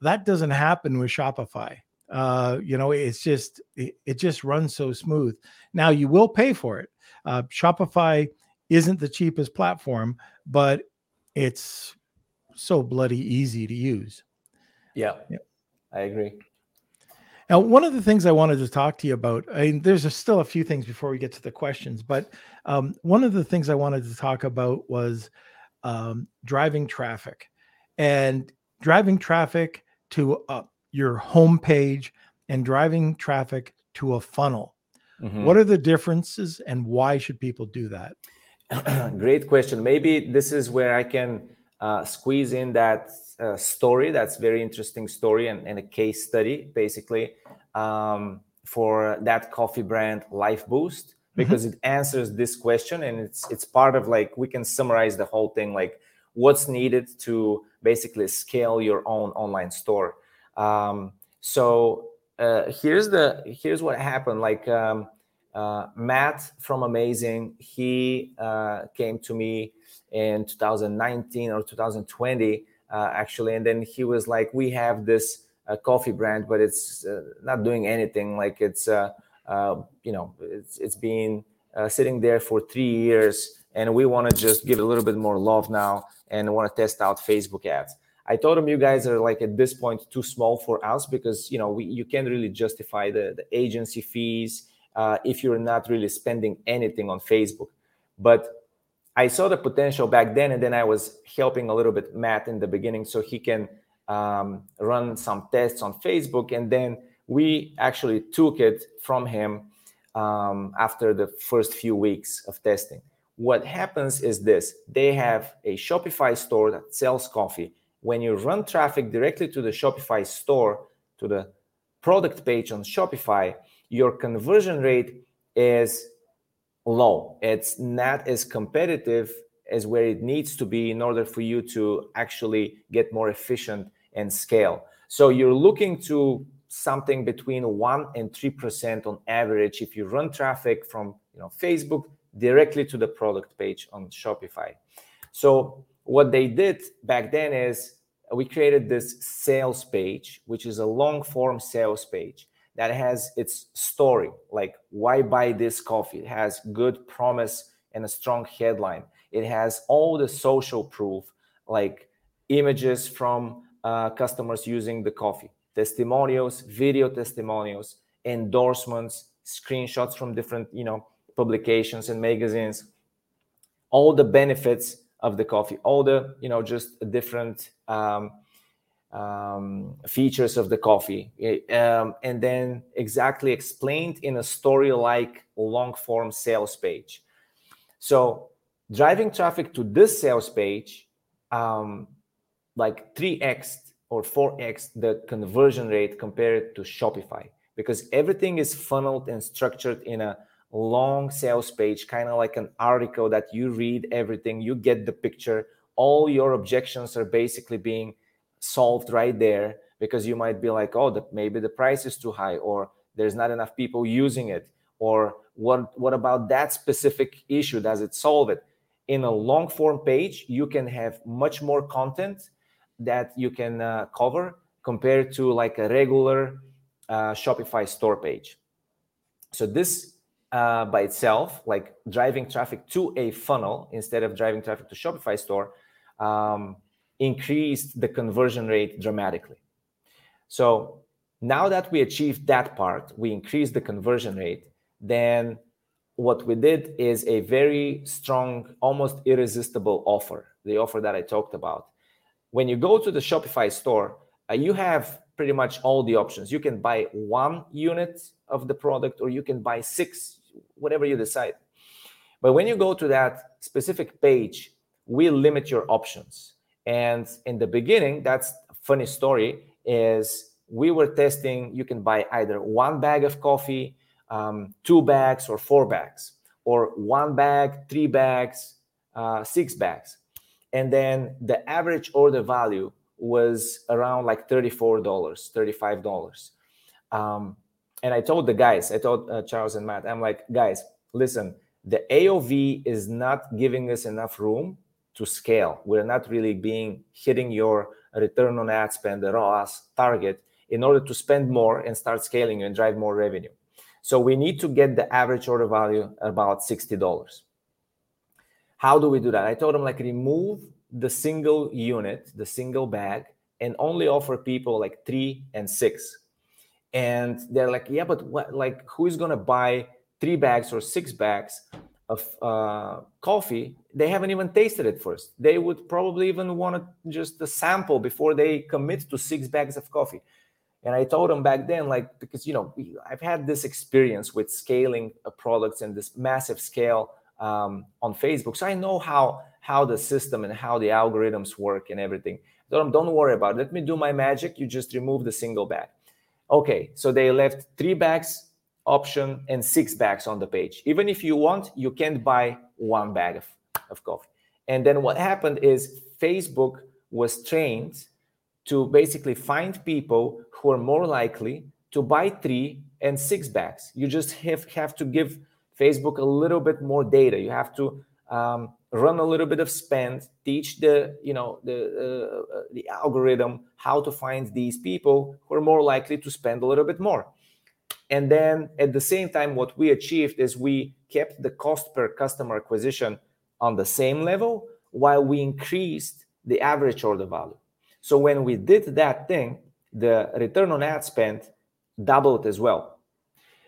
A: That doesn't happen with Shopify. Uh, you know, it's just it, it just runs so smooth. Now you will pay for it. Uh, Shopify isn't the cheapest platform, but it's so bloody easy to use.
C: Yeah, yeah. I agree.
A: Now, one of the things I wanted to talk to you about, I mean, there's a, still a few things before we get to the questions, but um, one of the things I wanted to talk about was um, driving traffic and driving traffic to uh, your homepage and driving traffic to a funnel. Mm-hmm. What are the differences and why should people do that? [clears throat]
C: Great question. Maybe this is where I can uh, squeeze in that uh, story. That's very interesting story and, and a case study, basically, um, for that coffee brand, Life Boost, mm-hmm. because mm-hmm. it answers this question and it's it's part of like we can summarize the whole thing, like what's needed to basically scale your own online store. Um, so uh, here's the here's what happened. Like um, uh, Matt from Amazing, he uh, came to me in 2019 or 2020 uh, actually, and then he was like, "We have this uh, coffee brand, but it's uh, not doing anything. Like it's you know it's it's been sitting there for three years, and we want to just give it a little bit more love now, and want to test out Facebook ads." I told him you guys are like at this point too small for us because you know we, you can't really justify the, the agency fees uh, if you're not really spending anything on Facebook. But I saw the potential back then, and then I was helping a little bit Matt in the beginning so he can um, run some tests on Facebook, and then we actually took it from him um, after the first few weeks of testing. What happens is this: they have a Shopify store that sells coffee when you run traffic directly to the Shopify store, to the product page on Shopify, your conversion rate is low. It's not as competitive as where it needs to be in order for you to actually get more efficient and scale. So you're looking to something between 1 and 3% on average if you run traffic from you know Facebook directly to the product page on Shopify. So what they did back then is we created this sales page, which is a long form sales page that has its story, like why buy this coffee. It has good promise and a strong headline. It has all the social proof, like images from uh, customers using the coffee, testimonials, video testimonials, endorsements, screenshots from different, you know, publications and magazines, all the benefits of the coffee. All the you know just different um, um, features of the coffee. Um, and then exactly explained in a story like long form sales page. So driving traffic to this sales page um, like 3x or 4x the conversion rate compared to shopify because everything is funneled and structured in a long sales page, kind of like an article that you read everything, you get the picture. All your objections are basically being solved right there because you might be like, oh, the, maybe the price is too high, or there's not enough people using it, or what what about that specific issue? Does it solve it? In a long form page, you can have much more content that you can uh, cover compared to like a regular uh, Shopify store page. So this uh, by itself, like driving traffic to a funnel instead of driving traffic to Shopify store, um, increased the conversion rate dramatically. So now that we achieved that part, we increased the conversion rate. Then what we did is a very strong, almost irresistible offer, the offer that I talked about. When you go to the Shopify store, uh, you have pretty much all the options. You can buy one unit of the product or you can buy six, whatever you decide. But when you go to that specific page, we limit your options. And in the beginning, that's a funny story, is we were testing, you can buy either one bag of coffee, um, two bags, or four bags, or one bag, three bags, uh, six bags. And then the average order value was around like $34, $35. Um, and I told the guys, I told uh, Charles and Matt, I'm like, guys, listen, the AOV is not giving us enough room to scale. We're not really being hitting your return on ad spend, the ROAS target, in order to spend more and start scaling and drive more revenue. So we need to get the average order value about $60. How do we do that? I told them like remove the single unit, the single bag, and only offer people like three and six. And they're like, yeah, but what? Like, who is gonna buy three bags or six bags of uh, coffee? They haven't even tasted it first. They would probably even want to just a sample before they commit to six bags of coffee. And I told them back then, like, because you know, I've had this experience with scaling products in this massive scale um, on Facebook, so I know how how the system and how the algorithms work and everything. Don't, don't worry about it. Let me do my magic. You just remove the single bag. Okay, so they left three bags option and six bags on the page. Even if you want, you can't buy one bag of, of coffee. And then what happened is Facebook was trained to basically find people who are more likely to buy three and six bags. You just have, have to give Facebook a little bit more data. You have to um, run a little bit of spend teach the you know the uh, uh, the algorithm how to find these people who are more likely to spend a little bit more. And then at the same time what we achieved is we kept the cost per customer acquisition on the same level while we increased the average order value. So when we did that thing the return on ad spend doubled as well.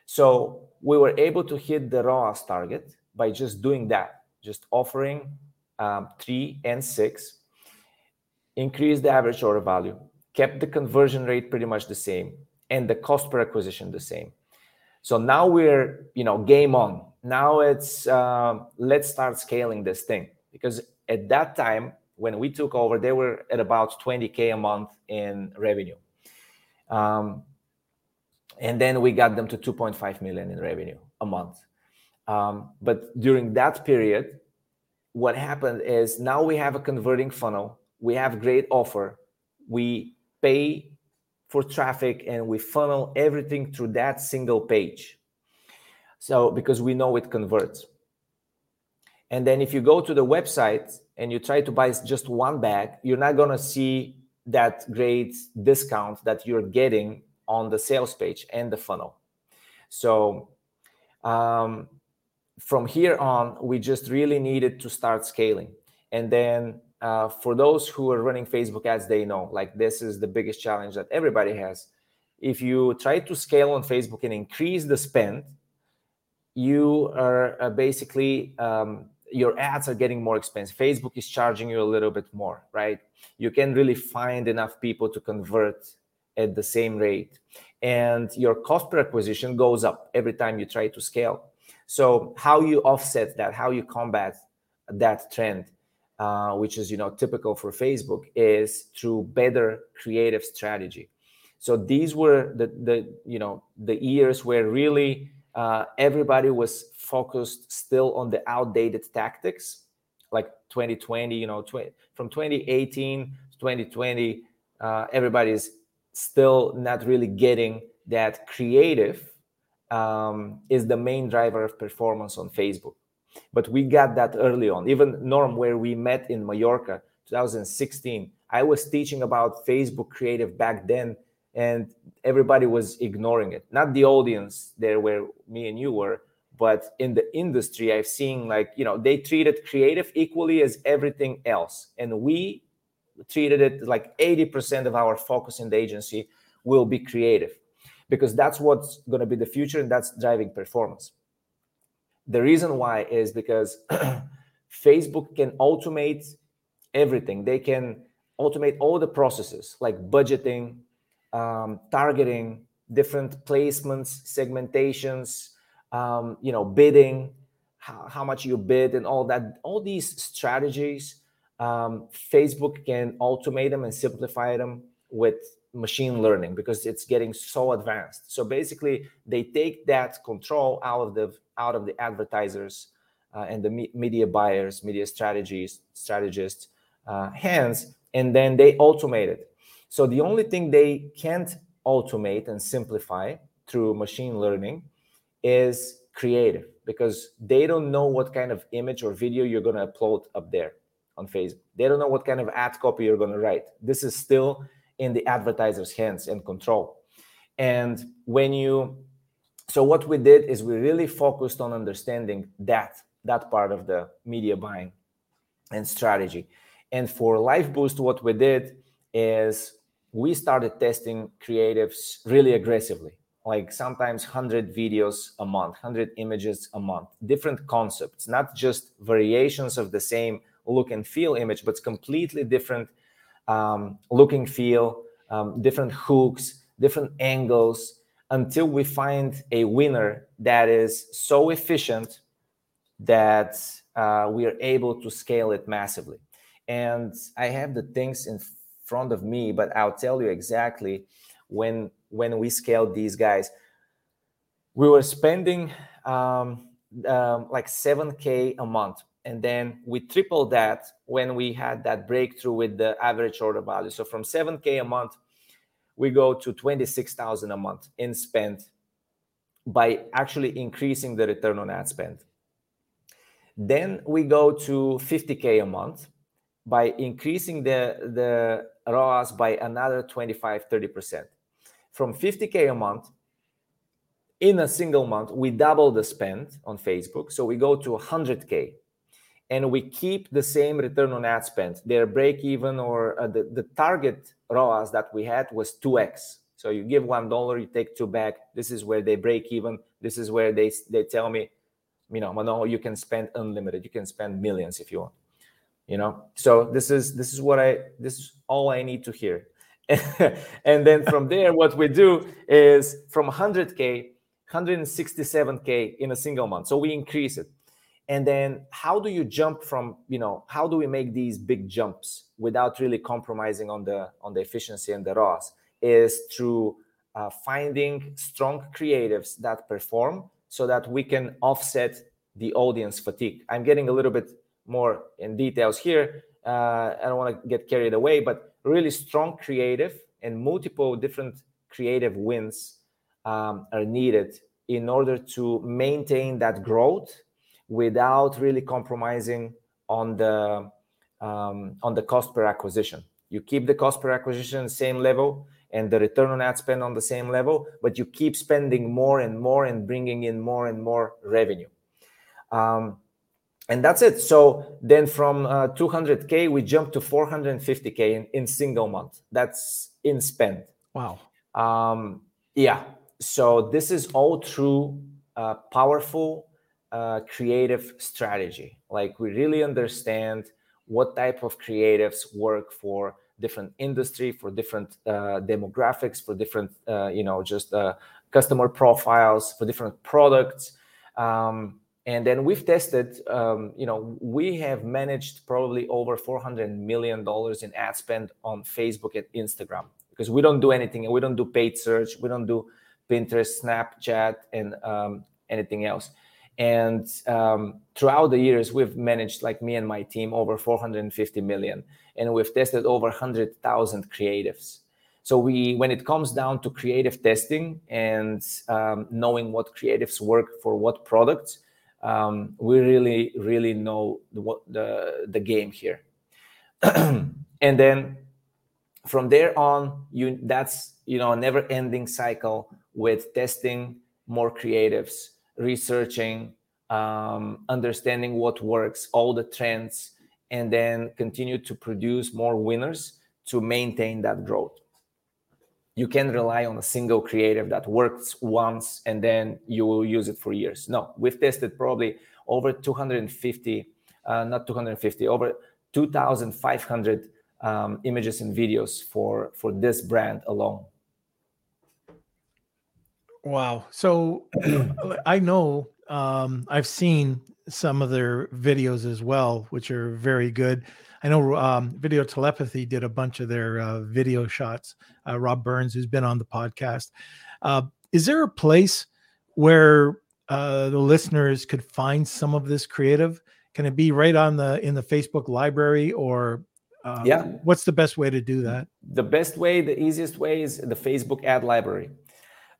C: So we were able to hit the ROAS target by just doing that just offering um, three and six, increased the average order value, kept the conversion rate pretty much the same, and the cost per acquisition the same. So now we're, you know, game on. Now it's uh, let's start scaling this thing because at that time when we took over, they were at about 20k a month in revenue, um, and then we got them to 2.5 million in revenue a month. Um, but during that period, what happened is now we have a converting funnel. We have great offer. We pay for traffic and we funnel everything through that single page. So because we know it converts. And then if you go to the website and you try to buy just one bag, you're not going to see that great discount that you're getting on the sales page and the funnel. So um, from here on, we just really needed to start scaling. And then uh, for those who are running Facebook ads, they know like this is the biggest challenge that everybody has. If you try to scale on Facebook and increase the spend, you are uh, basically um, your ads are getting more expensive. Facebook is charging you a little bit more, right? You can really find enough people to convert at the same rate, and your cost per acquisition goes up every time you try to scale. So how you offset that, how you combat that trend, uh, which is you know typical for Facebook, is through better creative strategy. So these were the the you know the years where really uh, everybody was focused still on the outdated tactics, like 2020. You know, tw- from 2018 to 2020, uh, everybody's still not really getting that creative um, is the main driver of performance on Facebook. But we got that early on. Even Norm, where we met in Mallorca, 2016, I was teaching about Facebook creative back then, and everybody was ignoring it. Not the audience there where me and you were, but in the industry, I've seen like, you know, they treated creative equally as everything else. And we treated it like 80% of our focus in the agency will be creative because that's what's going to be the future and that's driving performance. The reason why is because [clears throat] Facebook can automate everything. They can automate all the processes like budgeting, um, targeting, different placements, segmentations, um, you know, bidding, how, much you bid, and all that. All these strategies, um, Facebook can automate them and simplify them with machine learning because it's getting so advanced. So basically, they take that control out of the out of the advertisers uh, and the me- media buyers, media strategies, strategists' uh, hands, and then they automate it. So the only thing they can't automate and simplify through machine learning is creative because they don't know what kind of image or video you're going to upload up there on Facebook. They don't know what kind of ad copy you're going to write. This is still in the advertiser's hands and control. And when you, so what we did is we really focused on understanding that that part of the media buying and strategy. And for Life Boost, what we did is we started testing creatives really aggressively like sometimes 100 videos a month 100 images a month different concepts not just variations of the same look and feel image but completely different um, look and feel um, different hooks different angles until we find a winner that is so efficient that uh, we are able to scale it massively and i have the things in front of me, but I'll tell you exactly when when we scaled these guys. We were spending um, um, like 7k a month, and then we tripled that when we had that breakthrough with the average order value. So from 7k a month, we go to 26,000 a month in spend by actually increasing the return on ad spend. Then we go to 50k a month by increasing the the ROAS by another 25, 30%. From 50K a month, in a single month, we double the spend on Facebook. So we go to 100K and we keep the same return on ad spend. Their break even or uh, the, the target ROAS that we had was 2x. So you give one dollar, you take two back. This is where they break even. This is where they they tell me, you know, Mano, you can spend unlimited. You can spend millions if you want you know so this is this is what i this is all i need to hear [laughs] and then from there what we do is from 100k 167k in a single month so we increase it and then how do you jump from you know how do we make these big jumps without really compromising on the on the efficiency and the ROAS is through uh, finding strong creatives that perform so that we can offset the audience fatigue i'm getting a little bit more in details here. Uh, I don't want to get carried away, but really strong creative and multiple different creative wins um, are needed in order to maintain that growth without really compromising on the um, on the cost per acquisition. You keep the cost per acquisition same level and the return on ad spend on the same level, but you keep spending more and more and bringing in more and more revenue. Um, and that's it. So then from uh, 200k we jump to 450k in, in single month. That's in spend.
A: Wow.
C: Um, yeah. So this is all through uh, powerful uh, creative strategy. Like we really understand what type of creatives work for different industry for different uh, demographics for different uh, you know just uh, customer profiles for different products. Um, and then we've tested um, you know we have managed probably over 400 million dollars in ad spend on facebook and instagram. Because we don't do anything we don't do paid search we don't do pinterest snapchat and um, anything else and um, throughout the years we've managed like me and my team over 450 million and we've tested over 100000 creatives. So we when it comes down to creative testing and um, knowing what creatives work for what products um, we really really know the the, the game here. [clears throat] And then from there on you that's you know a never ending cycle with testing more creatives researching um, understanding what works all the trends and then continue to produce more winners to maintain that growth you can't rely on a single creative that works once and then you will use it for years. No, we've tested probably over 250, uh, not 250, over 2,500 um, images and videos for for this brand alone.
A: Wow. So I know um, I've seen some of their videos as well, which are very good. I know um, Video Telepathy did a bunch of their uh, video shots. Uh, Rob Burns, who's been on the podcast. Uh, is there a place where uh, the listeners could find some of this creative? Can it be right on the in the Facebook library, or uh,
C: yeah?
A: What's the best way to do that?
C: The best way, the easiest way, is the Facebook ad library.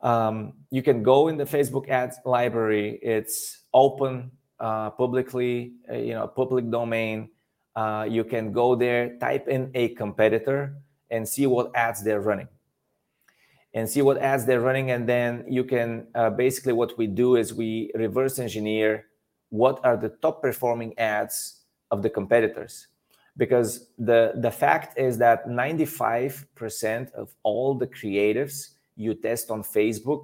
C: Um, you can go in the Facebook ads library. It's open uh, publicly, uh, you know, public domain. Uh, you can go there, type in a competitor, and see what ads they're running, and see what ads they're running, and then you can uh, basically what we do is we reverse engineer what are the top performing ads of the competitors because the the fact is that 95% of all the creatives you test on Facebook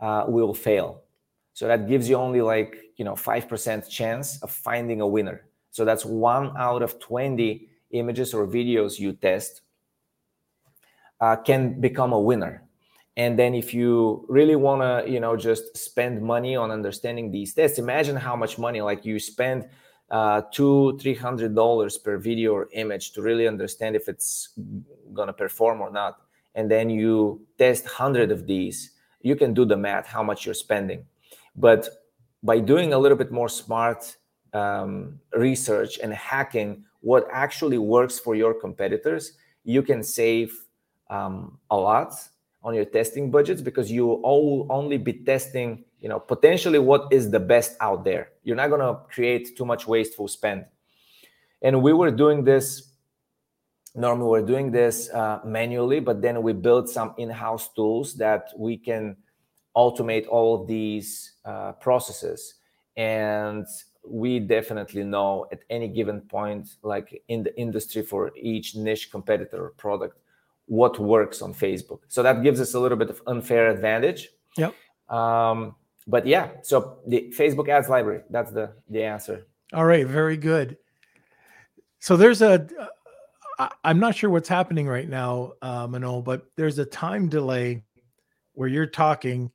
C: uh, will fail. So that gives you only like you know five percent chance of finding a winner. So that's one out of twenty images or videos you test uh, can become a winner. And then if you really want to you know just spend money on understanding these tests, imagine how much money like you spend uh, two three hundred dollars per video or image to really understand if it's gonna perform or not and then you test 100 of these you can do the math how much you're spending. But by doing a little bit more smart um, research and hacking what actually works for your competitors you can save um, a lot on your testing budgets because you will only be testing you know potentially what is the best out there. You're not going to create too much wasteful spend. And we were doing this normally we're doing this uh, manually but then we build some in-house tools that we can automate all of these uh, processes. And we definitely know at any given point like in the industry for each niche competitor or product what works on facebook. So that gives us a little bit of unfair advantage.
A: Yep.
C: Um, but yeah so the facebook ads library that's the the answer.
A: All right very good. So there's a I, am not sure what's happening right now, uh, Manol, but there's a time delay where you're talking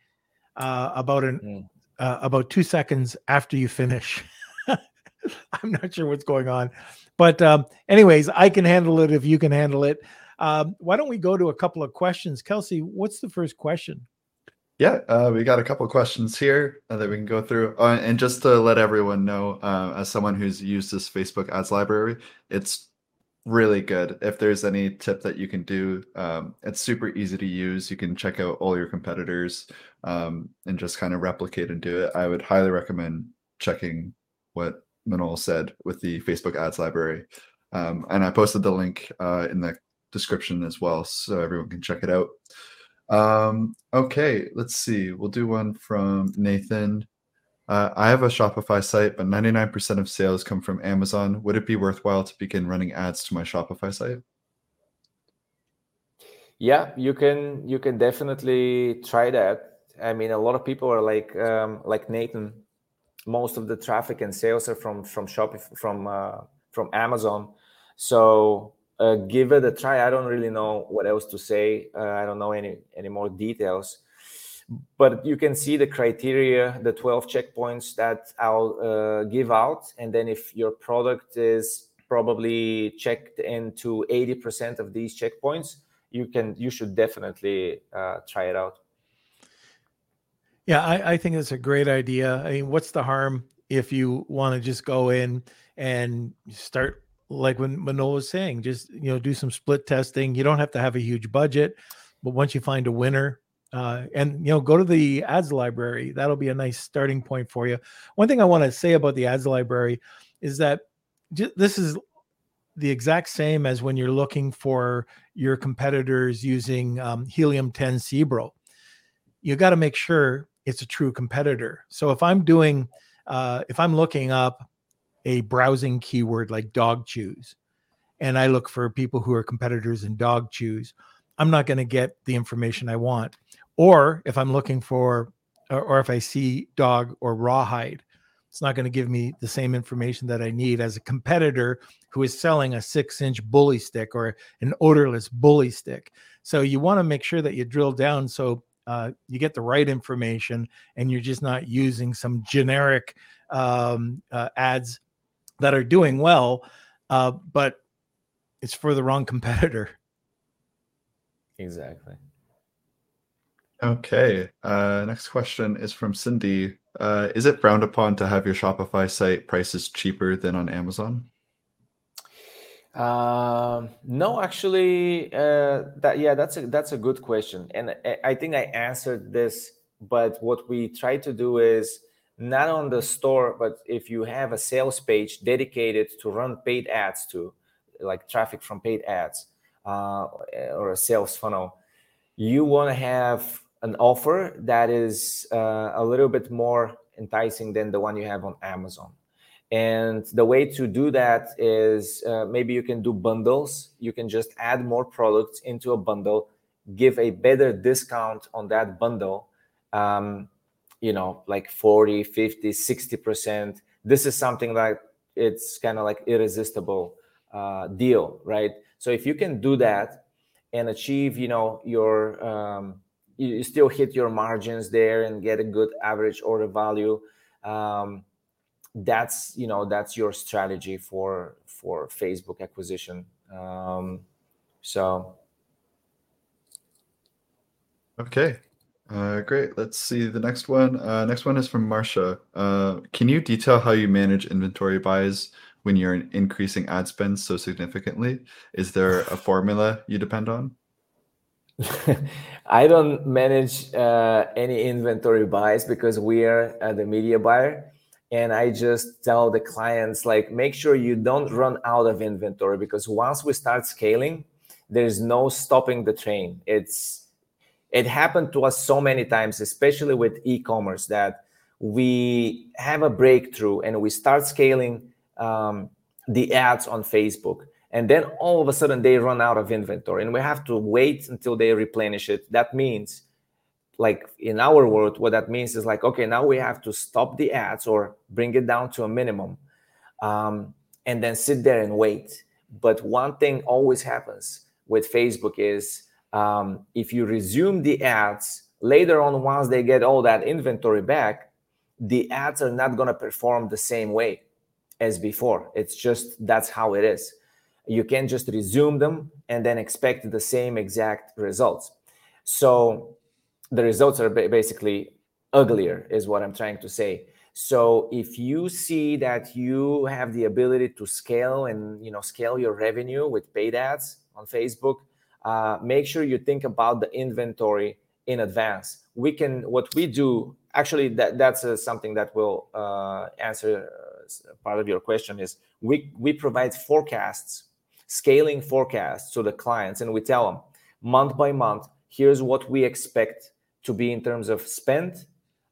A: uh, about an mm. uh, about two seconds after you finish. [laughs] I'm not sure what's going on, but um, anyways, I can handle it if you can handle it. Um, why don't we go to a couple of questions, Kelsey? What's the first question?
B: Yeah, uh, we got a couple of questions here uh, that we can go through. Uh, and just to let everyone know, uh, as someone who's used this Facebook ads library, it's really good. If there's any tip that you can do, um, it's super easy to use. You can check out all your competitors um, and just kind of replicate and do it. I would highly recommend checking what Manol said with the Facebook ads library. Um, and I posted the link uh, in the description as well, so everyone can check it out. Um, okay, let's see. We'll do one from Nathan. Uh, I have a Shopify site, but 99% of sales come from Amazon. Would it be worthwhile to begin running ads to my Shopify site?
C: Yeah, you can. You can definitely try that. I mean, a lot of people are like um, like Nathan. Most of the traffic and sales are from from Shopify from uh, from Amazon. So uh, give it a try. I don't really know what else to say. Uh, I don't know any any more details but you can see the criteria, the 12 checkpoints that I'll uh, give out. And then if your product is probably checked into 80% of these checkpoints, you can, you should definitely uh, try it out.
A: Yeah, I, I think it's a great idea. I mean, what's the harm if you want to just go in and start like when Manola was saying, just you know, do some split testing. You don't have to have a huge budget, but once you find a winner, uh, and you know go to the ads library. That'll be a nice starting point for you. One thing i want to say about the ads library is that j- this is the exact same as when you're looking for your competitors using um, helium 10 Cerebro you got to make sure it's a true competitor. So if i'm doing uh, if i'm looking up a browsing keyword like dog chews and i look for people who are competitors in dog chews i'm not going to get the information i want or if I'm looking for, or, if I see dog or rawhide, it's not going to give me the same information that I need as a competitor who is selling a six inch bully stick or an odorless bully stick. So you want to make sure that you drill down so uh, you get the right information and you're just not using some generic um, uh, ads that are doing well, uh, but it's for the wrong competitor.
C: Exactly.
B: Okay. Uh, next question is from Cindy. Uh, is it frowned upon to have your Shopify site prices cheaper than on Amazon?
C: Um, no, actually, uh, that yeah, that's a that's a good question, and I, think I answered this. But what we try to do is not on the store, but if you have a sales page dedicated to run paid ads to, like traffic from paid ads, uh, or a sales funnel, you want to have an offer that is uh, a little bit more enticing than the one you have on Amazon. And the way to do that is uh, maybe you can do bundles. You can just add more products into a bundle, give a better discount on that bundle. Um, you know, like 40, 50, 60%. This is something like it's kind of like irresistible uh, deal, right? So if you can do that and achieve, you know, your, um, you, still hit your margins there and get a good average order value. Um, that's you know that's your strategy for for facebook acquisition. Um so.
B: Okay. Uh great. Let's see the next one. Uh next one is from marsha uh can you detail how you manage inventory buys when you're increasing ad spend so significantly? Is there a formula you depend on [laughs]
C: i don't manage uh, any inventory buys because we are uh, the media buyer and i just tell the clients like make sure you don't run out of inventory because once we start scaling there's no stopping the train. It's it happened to us so many times especially with e-commerce that we have a breakthrough and we start scaling um, the ads on facebook and then all of a sudden they run out of inventory and we have to wait until they replenish it. That means like in our world what that means is like okay now we have to stop the ads or bring it down to a minimum um, and then sit there and wait. But one thing always happens with facebook is um, if you resume the ads later on once they get all that inventory back the ads are not going to perform the same way as before. It's just that's how it is you can't just resume them and then expect the same exact results. So the results are basically uglier is what i'm trying to say. So if you see that you have the ability to scale and you know scale your revenue with paid ads on facebook uh, make sure you think about the inventory in advance. We can what we do actually that that's uh, something that will uh, answer uh, part of your question is we we provide forecasts scaling forecasts to the clients and we tell them month by month here's what we expect to be in terms of spend,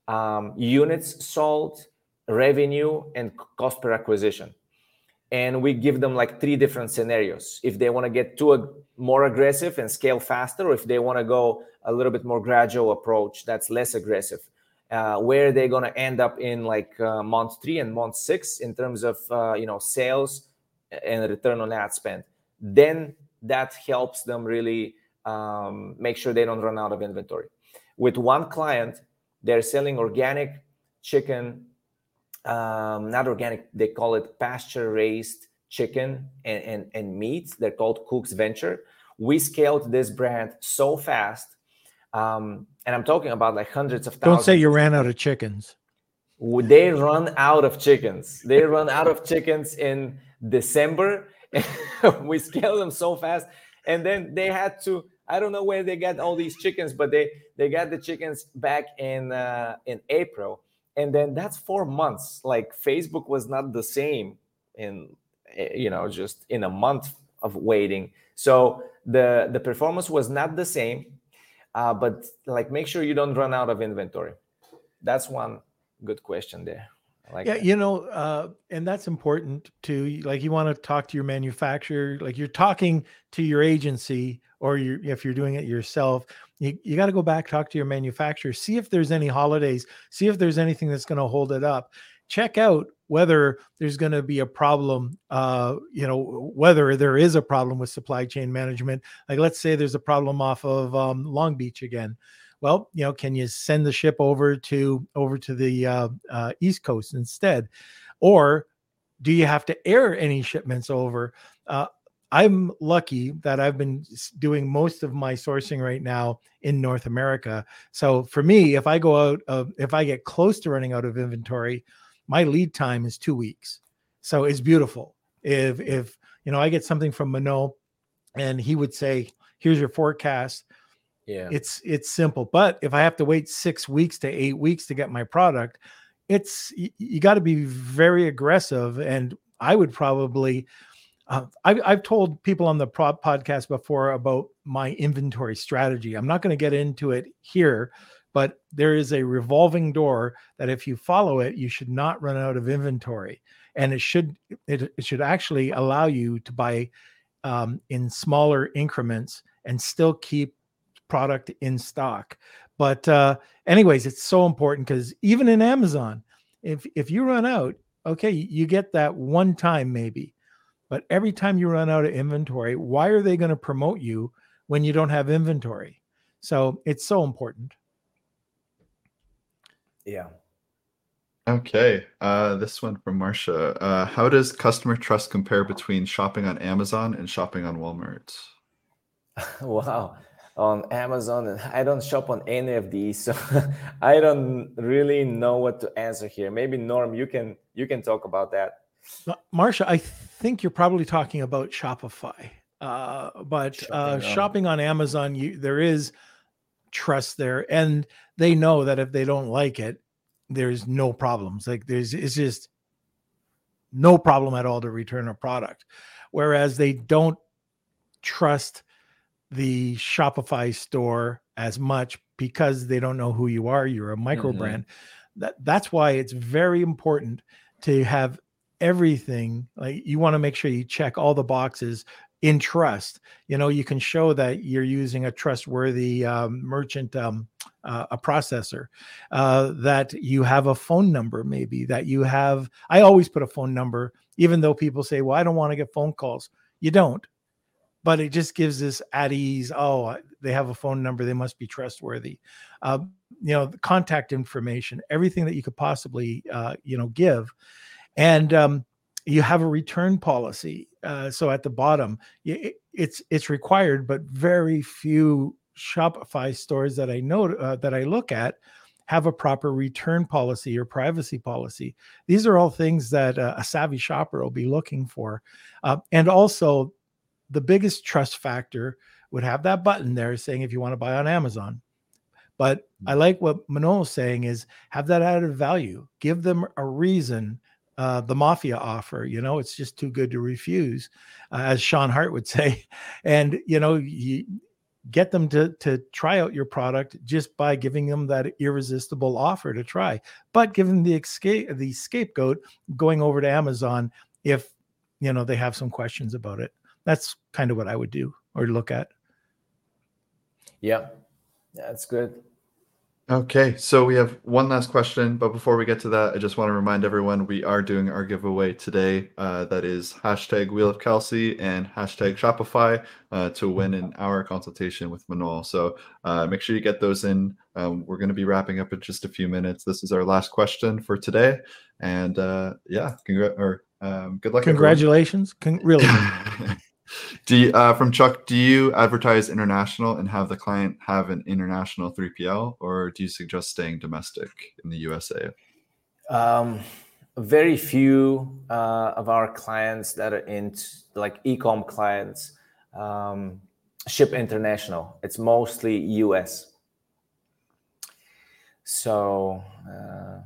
C: um, units sold, revenue, and cost per acquisition. And we give them like three different scenarios. If they want to get too ag- more aggressive and scale faster, or if they want to go a little bit more gradual approach that's less aggressive, uh, where they're going to end up in like uh, month three and month six in terms of uh, you know sales and return on ad spend. Then that helps them really um, make sure they don't run out of inventory. With one client they're selling organic chicken um, not organic they call it pasture raised chicken and, and, and meat. They're called cook's venture. We scaled this brand so fast um, and i'm talking about like hundreds of thousands
A: don't say you ran out of chickens.
C: They run out of chickens. They run out of chickens in december [laughs] we scaled them so fast and then they had to I don't know where they got all these chickens, but they they got the chickens back in uh, in April, and then that's four months. Like Facebook was not the same in eh, you know just in a month of waiting. So the the performance was not the same, uh, but like make sure you don't run out of inventory. That's one good question there.
A: Like yeah, that. you know, uh, and that's important too. Like you want to talk to your manufacturer, like you're talking to your agency or you if you're doing it yourself you, you got to go back talk to your manufacturer see if there's any holidays see if there's anything that's going to hold it up check out whether there's going to be a problem uh you know whether there is a problem with supply chain management like let's say there's a problem off of um, long beach again well, you know, can you send the ship over to over to the uh, uh, East Coast instead, or do you have to air any shipments over? Uh, I'm lucky that I've been doing most of my sourcing right now in North America. So for me, if I go out of, if I get close to running out of inventory, my lead time is two weeks. So it's beautiful. If if you know I get something from Manol and he would say, "Here's your forecast."
C: Yeah,
A: it's it's simple. But if I have to wait six weeks to eight weeks to get my product, it's you, you got to be very aggressive. And I would probably uh, I've, I've told people on the pro- podcast before about my inventory strategy. I'm not going to get into it here, but there is a revolving door that if you follow it, you should not run out of inventory, and it should it, it should actually allow you to buy um, in smaller increments and still keep product in stock. But uh, anyways, it's so important because even in Amazon, if if you run out, okay, you get that one time maybe but every time you run out of inventory, why are they going to promote you when you don't have inventory? So it's so important.
C: Yeah.
B: Okay. Uh, this one from Marcia. Uh, how does customer trust compare between shopping on Amazon and shopping on Walmart? [laughs]
C: wow. On Amazon, and I don't shop on any of these, so [laughs] I don't really know what to answer here. Maybe Norm, you can you can talk about that.
A: Marcia, I think you're probably talking about Shopify. Uh, but shopping, uh, shopping on Amazon, you, there is trust there, and they know that if they don't like it, there's no problems. Like there's, it's just no problem at all to return a product. Whereas they don't trust the Shopify store as much because they don't know who you are. You're a micro mm-hmm. brand. That that's why it's very important to have everything like you want to make sure you check all the boxes in trust you know you can show that you're using a trustworthy um, merchant um, uh, a processor uh, that you have a phone number maybe that you have i always put a phone number even though people say well i don't want to get phone calls you don't but it just gives this at ease oh they have a phone number they must be trustworthy uh, you know contact information everything that you could possibly uh, you know give and um, you have a return policy. Uh, so at the bottom, it, it's it's required, but very few Shopify stores that I know uh, that I look at have a proper return policy or privacy policy. These are all things that uh, a savvy shopper will be looking for, uh, and also the biggest trust factor would have that button there saying if you want to buy on Amazon. But I like what Manol is saying is have that added value. Give them a reason uh, the mafia offer. You know, it's just too good to refuse, uh, as Sean Hart would [laughs] say. And you know, you get them to to try out your product just by giving them that irresistible offer to try. But give them the escape the scapegoat going over to Amazon if you know they have some questions about it. That's kind of what I would do or look at.
C: Yeah, that's good.
B: Okay, so we have one last question, but before we get to that, I just want to remind everyone we are doing our giveaway today. Uh, that is hashtag Wheel of Kelsey and hashtag Shopify uh, to win an hour consultation with Manol. So uh, make sure you get those in. Um, we're going to be wrapping up in just a few minutes. This is our last question for today, and uh, yeah, congr- or um, good luck.
A: Congratulations! Con- really. [laughs]
B: do you, uh, from Chuck, do you advertise international and have the client have an international 3PL, or do you suggest staying domestic in the USA?
C: Um, very few uh, of our clients that are in like ecom clients um, ship international. It's mostly US. So uh,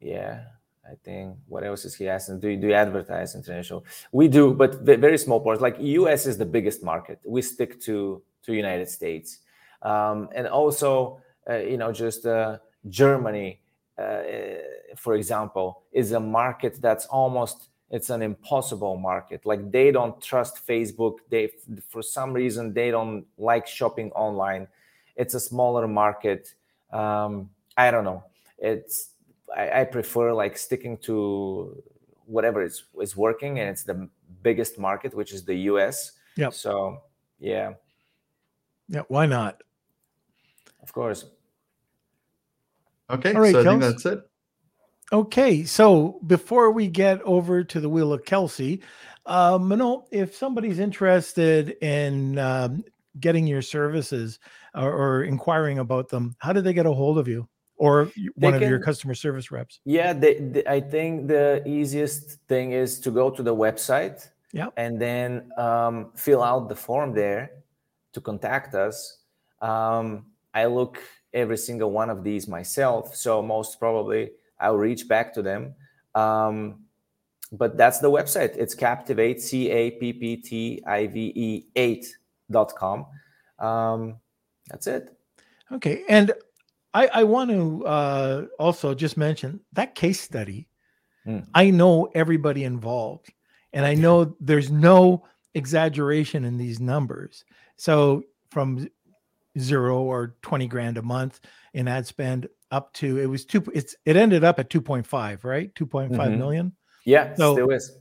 C: yeah, I think what else is he asking? Do you, do you advertise international? We do, but very small parts. Like US is the biggest market. We stick to to United States, um, and also uh, you know just uh, Germany, uh, for example, is a market that's almost it's an impossible market. Like they don't trust Facebook. They for some reason they don't like shopping online. It's a smaller market. Um, I don't know. It's I, I prefer like sticking to whatever is is working, and it's the biggest market, which is the U.S.
A: Yeah.
C: So yeah.
A: Yeah. Why not?
C: Of course.
B: Okay, so I think that's it.
A: Okay, so before we get over to the wheel of Kelsey, uh, Manol, if somebody's interested in um, getting your services or, or, inquiring about them, how do they get a hold of you or one can, of your customer service reps?
C: Yeah, they, they, I think the easiest thing is to go to the website yeah. and then um, fill out the form there to contact us. Um, I look every single one of these myself, so most probably I'll reach back to them. Um, but that's the website. It's Captivate, C A P P T I V E 8.com. Um, that's it.
A: Okay. And I, I want to uh, also just mention that case study. Mm. I know everybody involved, and I know there's no exaggeration in these numbers. So from zero or 20 grand a month in ad spend up to it was two it's it ended up at 2.5 right 2.5 mm-hmm. million.
C: yeah so still is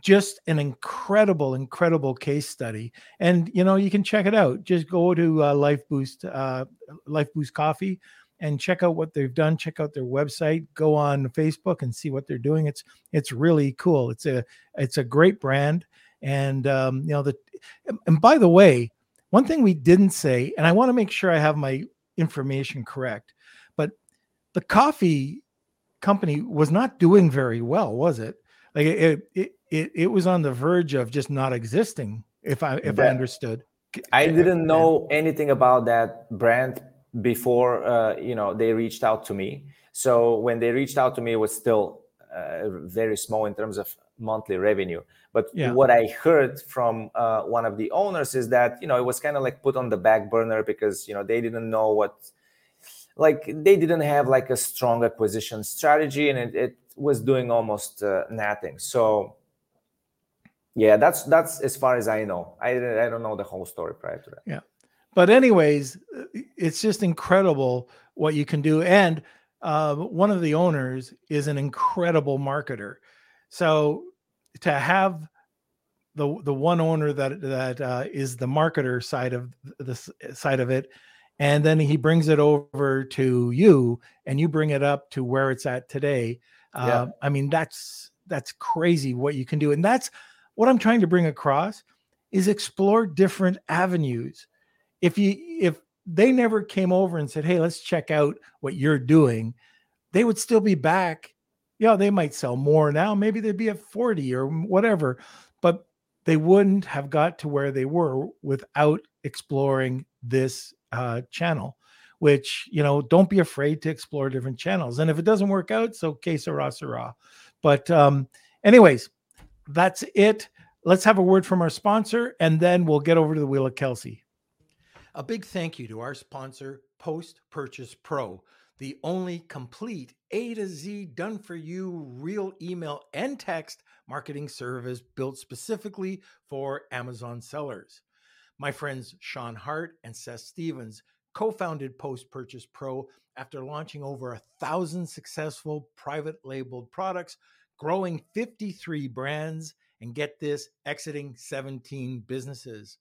A: just an incredible incredible case study and you know you can check it out just go to uh, life boost uh, life boost coffee and check out what they've done check out their website go on facebook and see what they're doing it's it's really cool it's a it's a great brand and um, you know the and by the way one thing we didn't say and i want to make sure i have my information correct but the coffee company was not doing very well, was it? Like it it it, it was on the verge of just not existing. If I if that, I understood,
C: I didn't know anything about that brand before uh, you know they reached out to me. So when they reached out to me, it was still uh, very small in terms of monthly revenue. But yeah. what I heard from uh, one of the owners is that you know it was kind of like put on the back burner because you know they didn't know what like they didn't have like a strong acquisition strategy and it, it was doing almost uh, nothing so yeah that's that's as far as i know i i don't know the whole story prior to that
A: yeah but anyways it's just incredible what you can do and uh, one of the owners is an incredible marketer so to have the the one owner that that uh, is the marketer side of the side of it and then he brings it over to you and you bring it up to where it's at today yeah. uh, i mean that's that's crazy what you can do and that's what i'm trying to bring across is explore different avenues if you if they never came over and said hey let's check out what you're doing they would still be back. Yeah they might sell more now. Maybe they'd be at 40 or whatever but they wouldn't have got to where they were without exploring this uh, channel which you know don't be afraid to explore different channels. And if it doesn't work out so okay sarah sarah but um anyways that's it. Let's have a word from our sponsor and then we'll get over to the wheel of kelsey a big thank you to our sponsor post purchase pro the only complete a to z done for you real email and text marketing service built specifically for amazon sellers my friends Sean Hart and Seth Stevens co founded Post Purchase Pro after launching over a thousand successful private labeled products, growing 53 brands, and get this, exiting 17 businesses.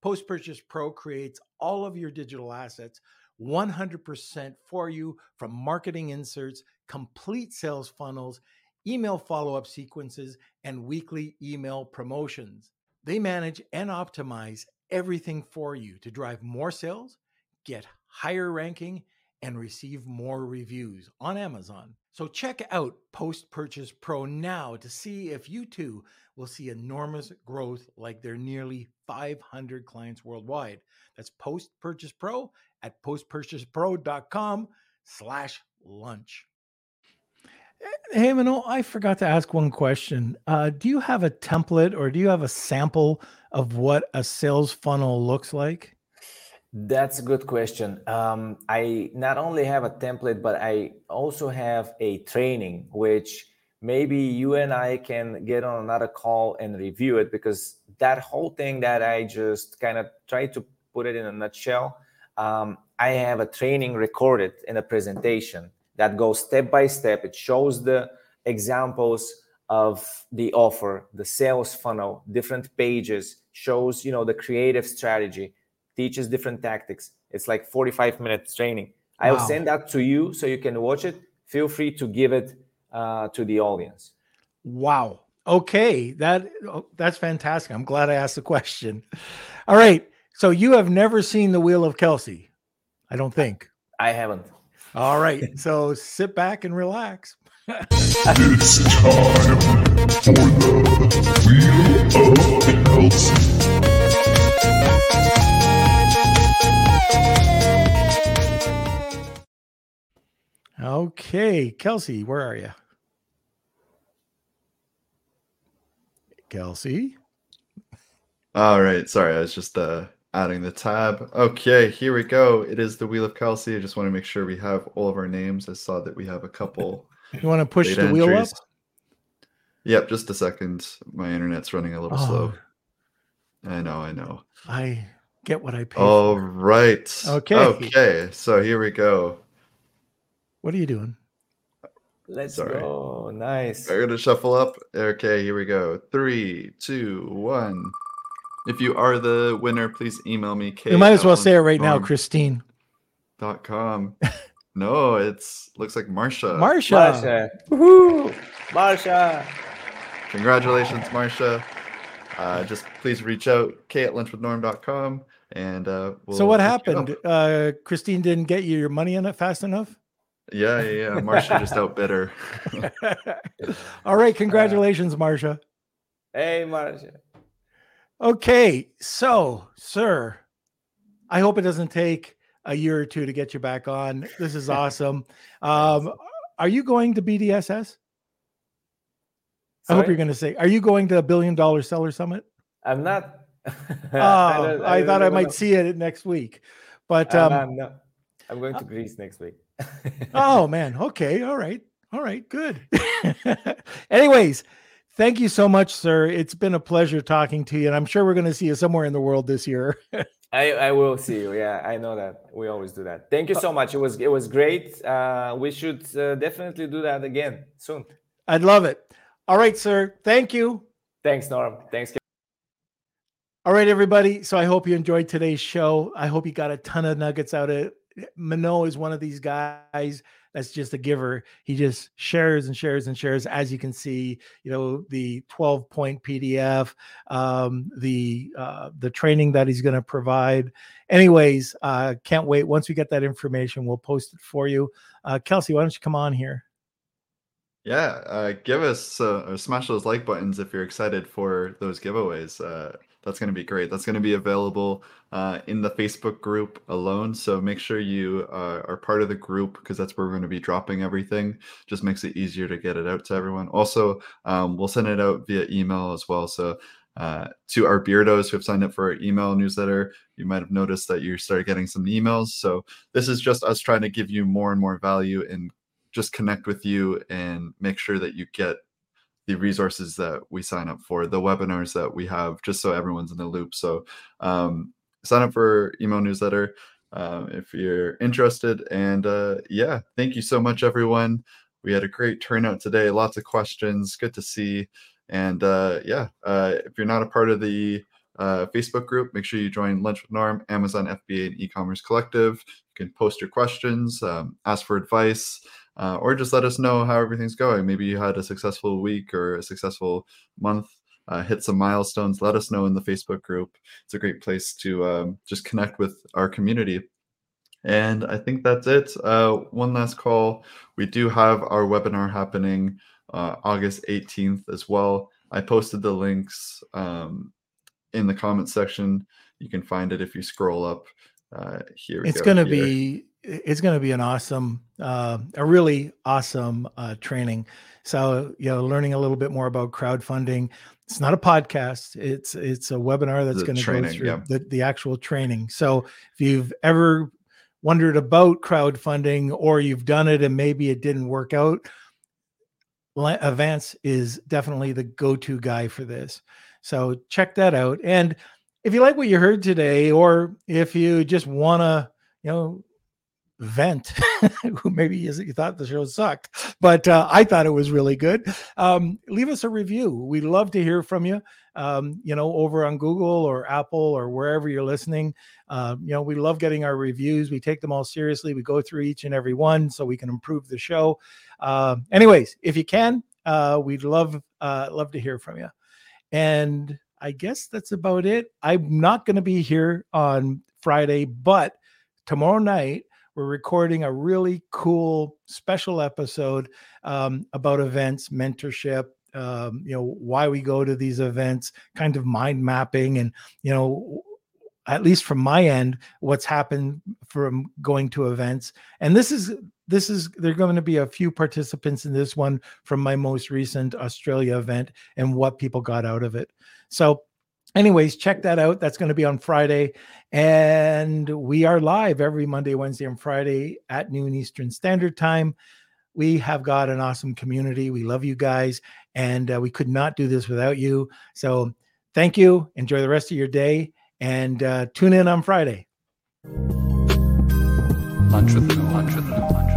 A: Post Purchase Pro creates all of your digital assets 100% for you from marketing inserts, complete sales funnels, email follow up sequences, and weekly email promotions. They manage and optimize everything for you to drive more sales, get higher ranking, and receive more reviews on Amazon. So check out Post Purchase Pro now to see if you too will see enormous growth like their nearly 500 clients worldwide. That's Post Purchase Pro at postpurchasepro.com slash lunch. Hey, Manol, I forgot to ask one question. Uh, do you have a template or do you have a sample of what a sales funnel looks like?
C: That's a good question. Um, I not only have a template, but I also have a training, which maybe you and I can get on another call and review it because that whole thing that I just kind of tried to put it in a nutshell. Um, I have a training recorded in a presentation that goes step by step. It shows the examples of the offer, the sales funnel, different pages, shows, you know, the creative strategy, teaches different tactics. It's like 45 minutes training. I'll
A: Wow.
C: send that to you so you can watch it. Feel free to give it uh, to the audience.
A: Wow. Okay, that oh, that's fantastic. I'm glad I asked the question. All right. So you have never seen the Wheel of Kelsey, I don't think.
C: I haven't.
A: All right. So sit back and relax.
D: It's time for the Wheel of Kelsey.
A: Okay, Kelsey, where are you? Kelsey.
B: All right. Sorry, I was just uh, adding the tab. Okay, here we go. It is the Wheel of Kelsey. I just want to make sure we have all of our names. I saw that we have a couple. [laughs]
A: You want to push the wheel
B: entries.
A: up?
B: Yep, just a second. My internet's running a little slow.
A: Oh,
B: I know, I know.
A: I get what I pay. for.
B: All right.
A: Okay.
B: Okay. So here we go.
A: What are you doing?
C: Let's
B: Sorry.
C: go. Nice.
B: I'm gonna shuffle up. Okay, here we go. Three, two, one. If you are the winner, please email me.
A: You might as well say it right now,
B: KLNorm
A: Christine.
B: dot com. no, it's looks like Marsha.
A: Marsha.
C: Marsha. Woohoo! Marsha.
B: Congratulations, Marsha. Uh, just please reach out, k at lunchwithnorm.com. And uh, we'll
A: so what happened? Uh, Christine didn't get you your money in it fast enough.
B: Yeah, yeah, yeah. Marsha just outbid her. [laughs]
A: All right, congratulations, Marsha.
C: Hey, Marsha.
A: Okay, so sir, I hope it doesn't take a year or two to get you back on. This is [laughs] awesome. Um, are you going to BDSS? I hope you're going to say, are you going to a billion dollar seller summit?
C: I'm not. [laughs]
A: Oh,
C: don't-
A: I, thought I might
C: know.
A: see it next week, but um,
C: I'm not. I'm going to Greece next week.
A: Oh man, [laughs] okay, all right, all right, good. [laughs] Anyways, thank you so much, sir. It's been a pleasure talking to you, and I'm sure we're going to see you somewhere in the world this year. [laughs]
C: I, I will see you. Yeah, I know that. We always do that. Thank you so much. It was it was great. Uh, we should uh, definitely do that again soon.
A: I'd love it. All right, sir. Thank you.
C: Thanks, Norm. Thanks.
A: All right, everybody. So I hope you enjoyed today's show. I hope you got a ton of nuggets out of it. Manol is one of these guys that's just a giver. He just shares and shares and shares. As you can see, you know the 12 point PDF, um, the uh, the training that he's going to provide. Anyways, uh, can't wait. Once we get that information, we'll post it for you. Uh, Kelsey, why don't you come on here?
B: Yeah, uh, give us uh, smash those like buttons if you're excited for those giveaways. Uh, that's going to be great. That's going to be available uh, in the Facebook group alone. So make sure you uh, are part of the group because that's where we're going to be dropping everything. Just makes it easier to get it out to everyone. Also, um, we'll send it out via email as well. So uh, to our beardos who have signed up for our email newsletter, you might have noticed that you started getting some emails. So this is just us trying to give you more and more value and just connect with you and make sure that you get the resources that we sign up for, the webinars that we have, just so everyone's in the loop. So um, sign up for email newsletter um, if you're interested. And uh, yeah, thank you so much, everyone. We had a great turnout today. Lots of questions. Good to see. And uh, yeah, uh, if you're not a part of the uh, Facebook group, make sure you join Lunch with Norm, Amazon FBA, and E-commerce Collective. You can post your questions, um, ask for advice, uh, or just let us know how everything's going. Maybe you had a successful week or a successful month. Uh, hit some milestones. Let us know in the Facebook group. It's a great place to um, just connect with our community. And I think that's it. Uh, one last call. We do have our webinar happening uh, August 18th as well. I posted the links um, in the comment section. You can find it if you scroll up. Uh, here
A: it's going to be it's going to be an awesome uh, a really awesome uh, training. So you know learning a little bit more about crowdfunding. It's not a podcast. It's it's a webinar that's going to go through
B: yeah.
A: the, the actual training. So if you've ever wondered about crowdfunding or you've done it and maybe it didn't work out Avance is definitely the go-to guy for this. So check that out. And if you like what you heard today or if you just want to you know vent [laughs] who maybe you thought the show sucked but uh, i thought it was really good. Um, leave us a review. We'd love to hear from you. Um, you know over on google or apple or wherever you're listening. Uh, you know we love getting our reviews. We take them all seriously. We go through each and every one so we can improve the show. Uh, anyways if you can uh, we'd love uh, love to hear from you. And i guess that's about it. I'm not going to be here on friday but tomorrow night we're recording a really cool special episode um, about events, mentorship, um, you know, why we go to these events, kind of mind mapping, and you know, at least from my end, what's happened from going to events. And this is this is there are going to be a few participants in this one from my most recent Australia event and what people got out of it. So anyways, check that out. That's going to be on Friday. And we are live every Monday, Wednesday, and Friday at noon Eastern Standard Time. We have got an awesome community. We love you guys. And uh, we could not do this without you. So thank you. Enjoy the rest of your day and uh, tune in on Friday.
E: Lunch with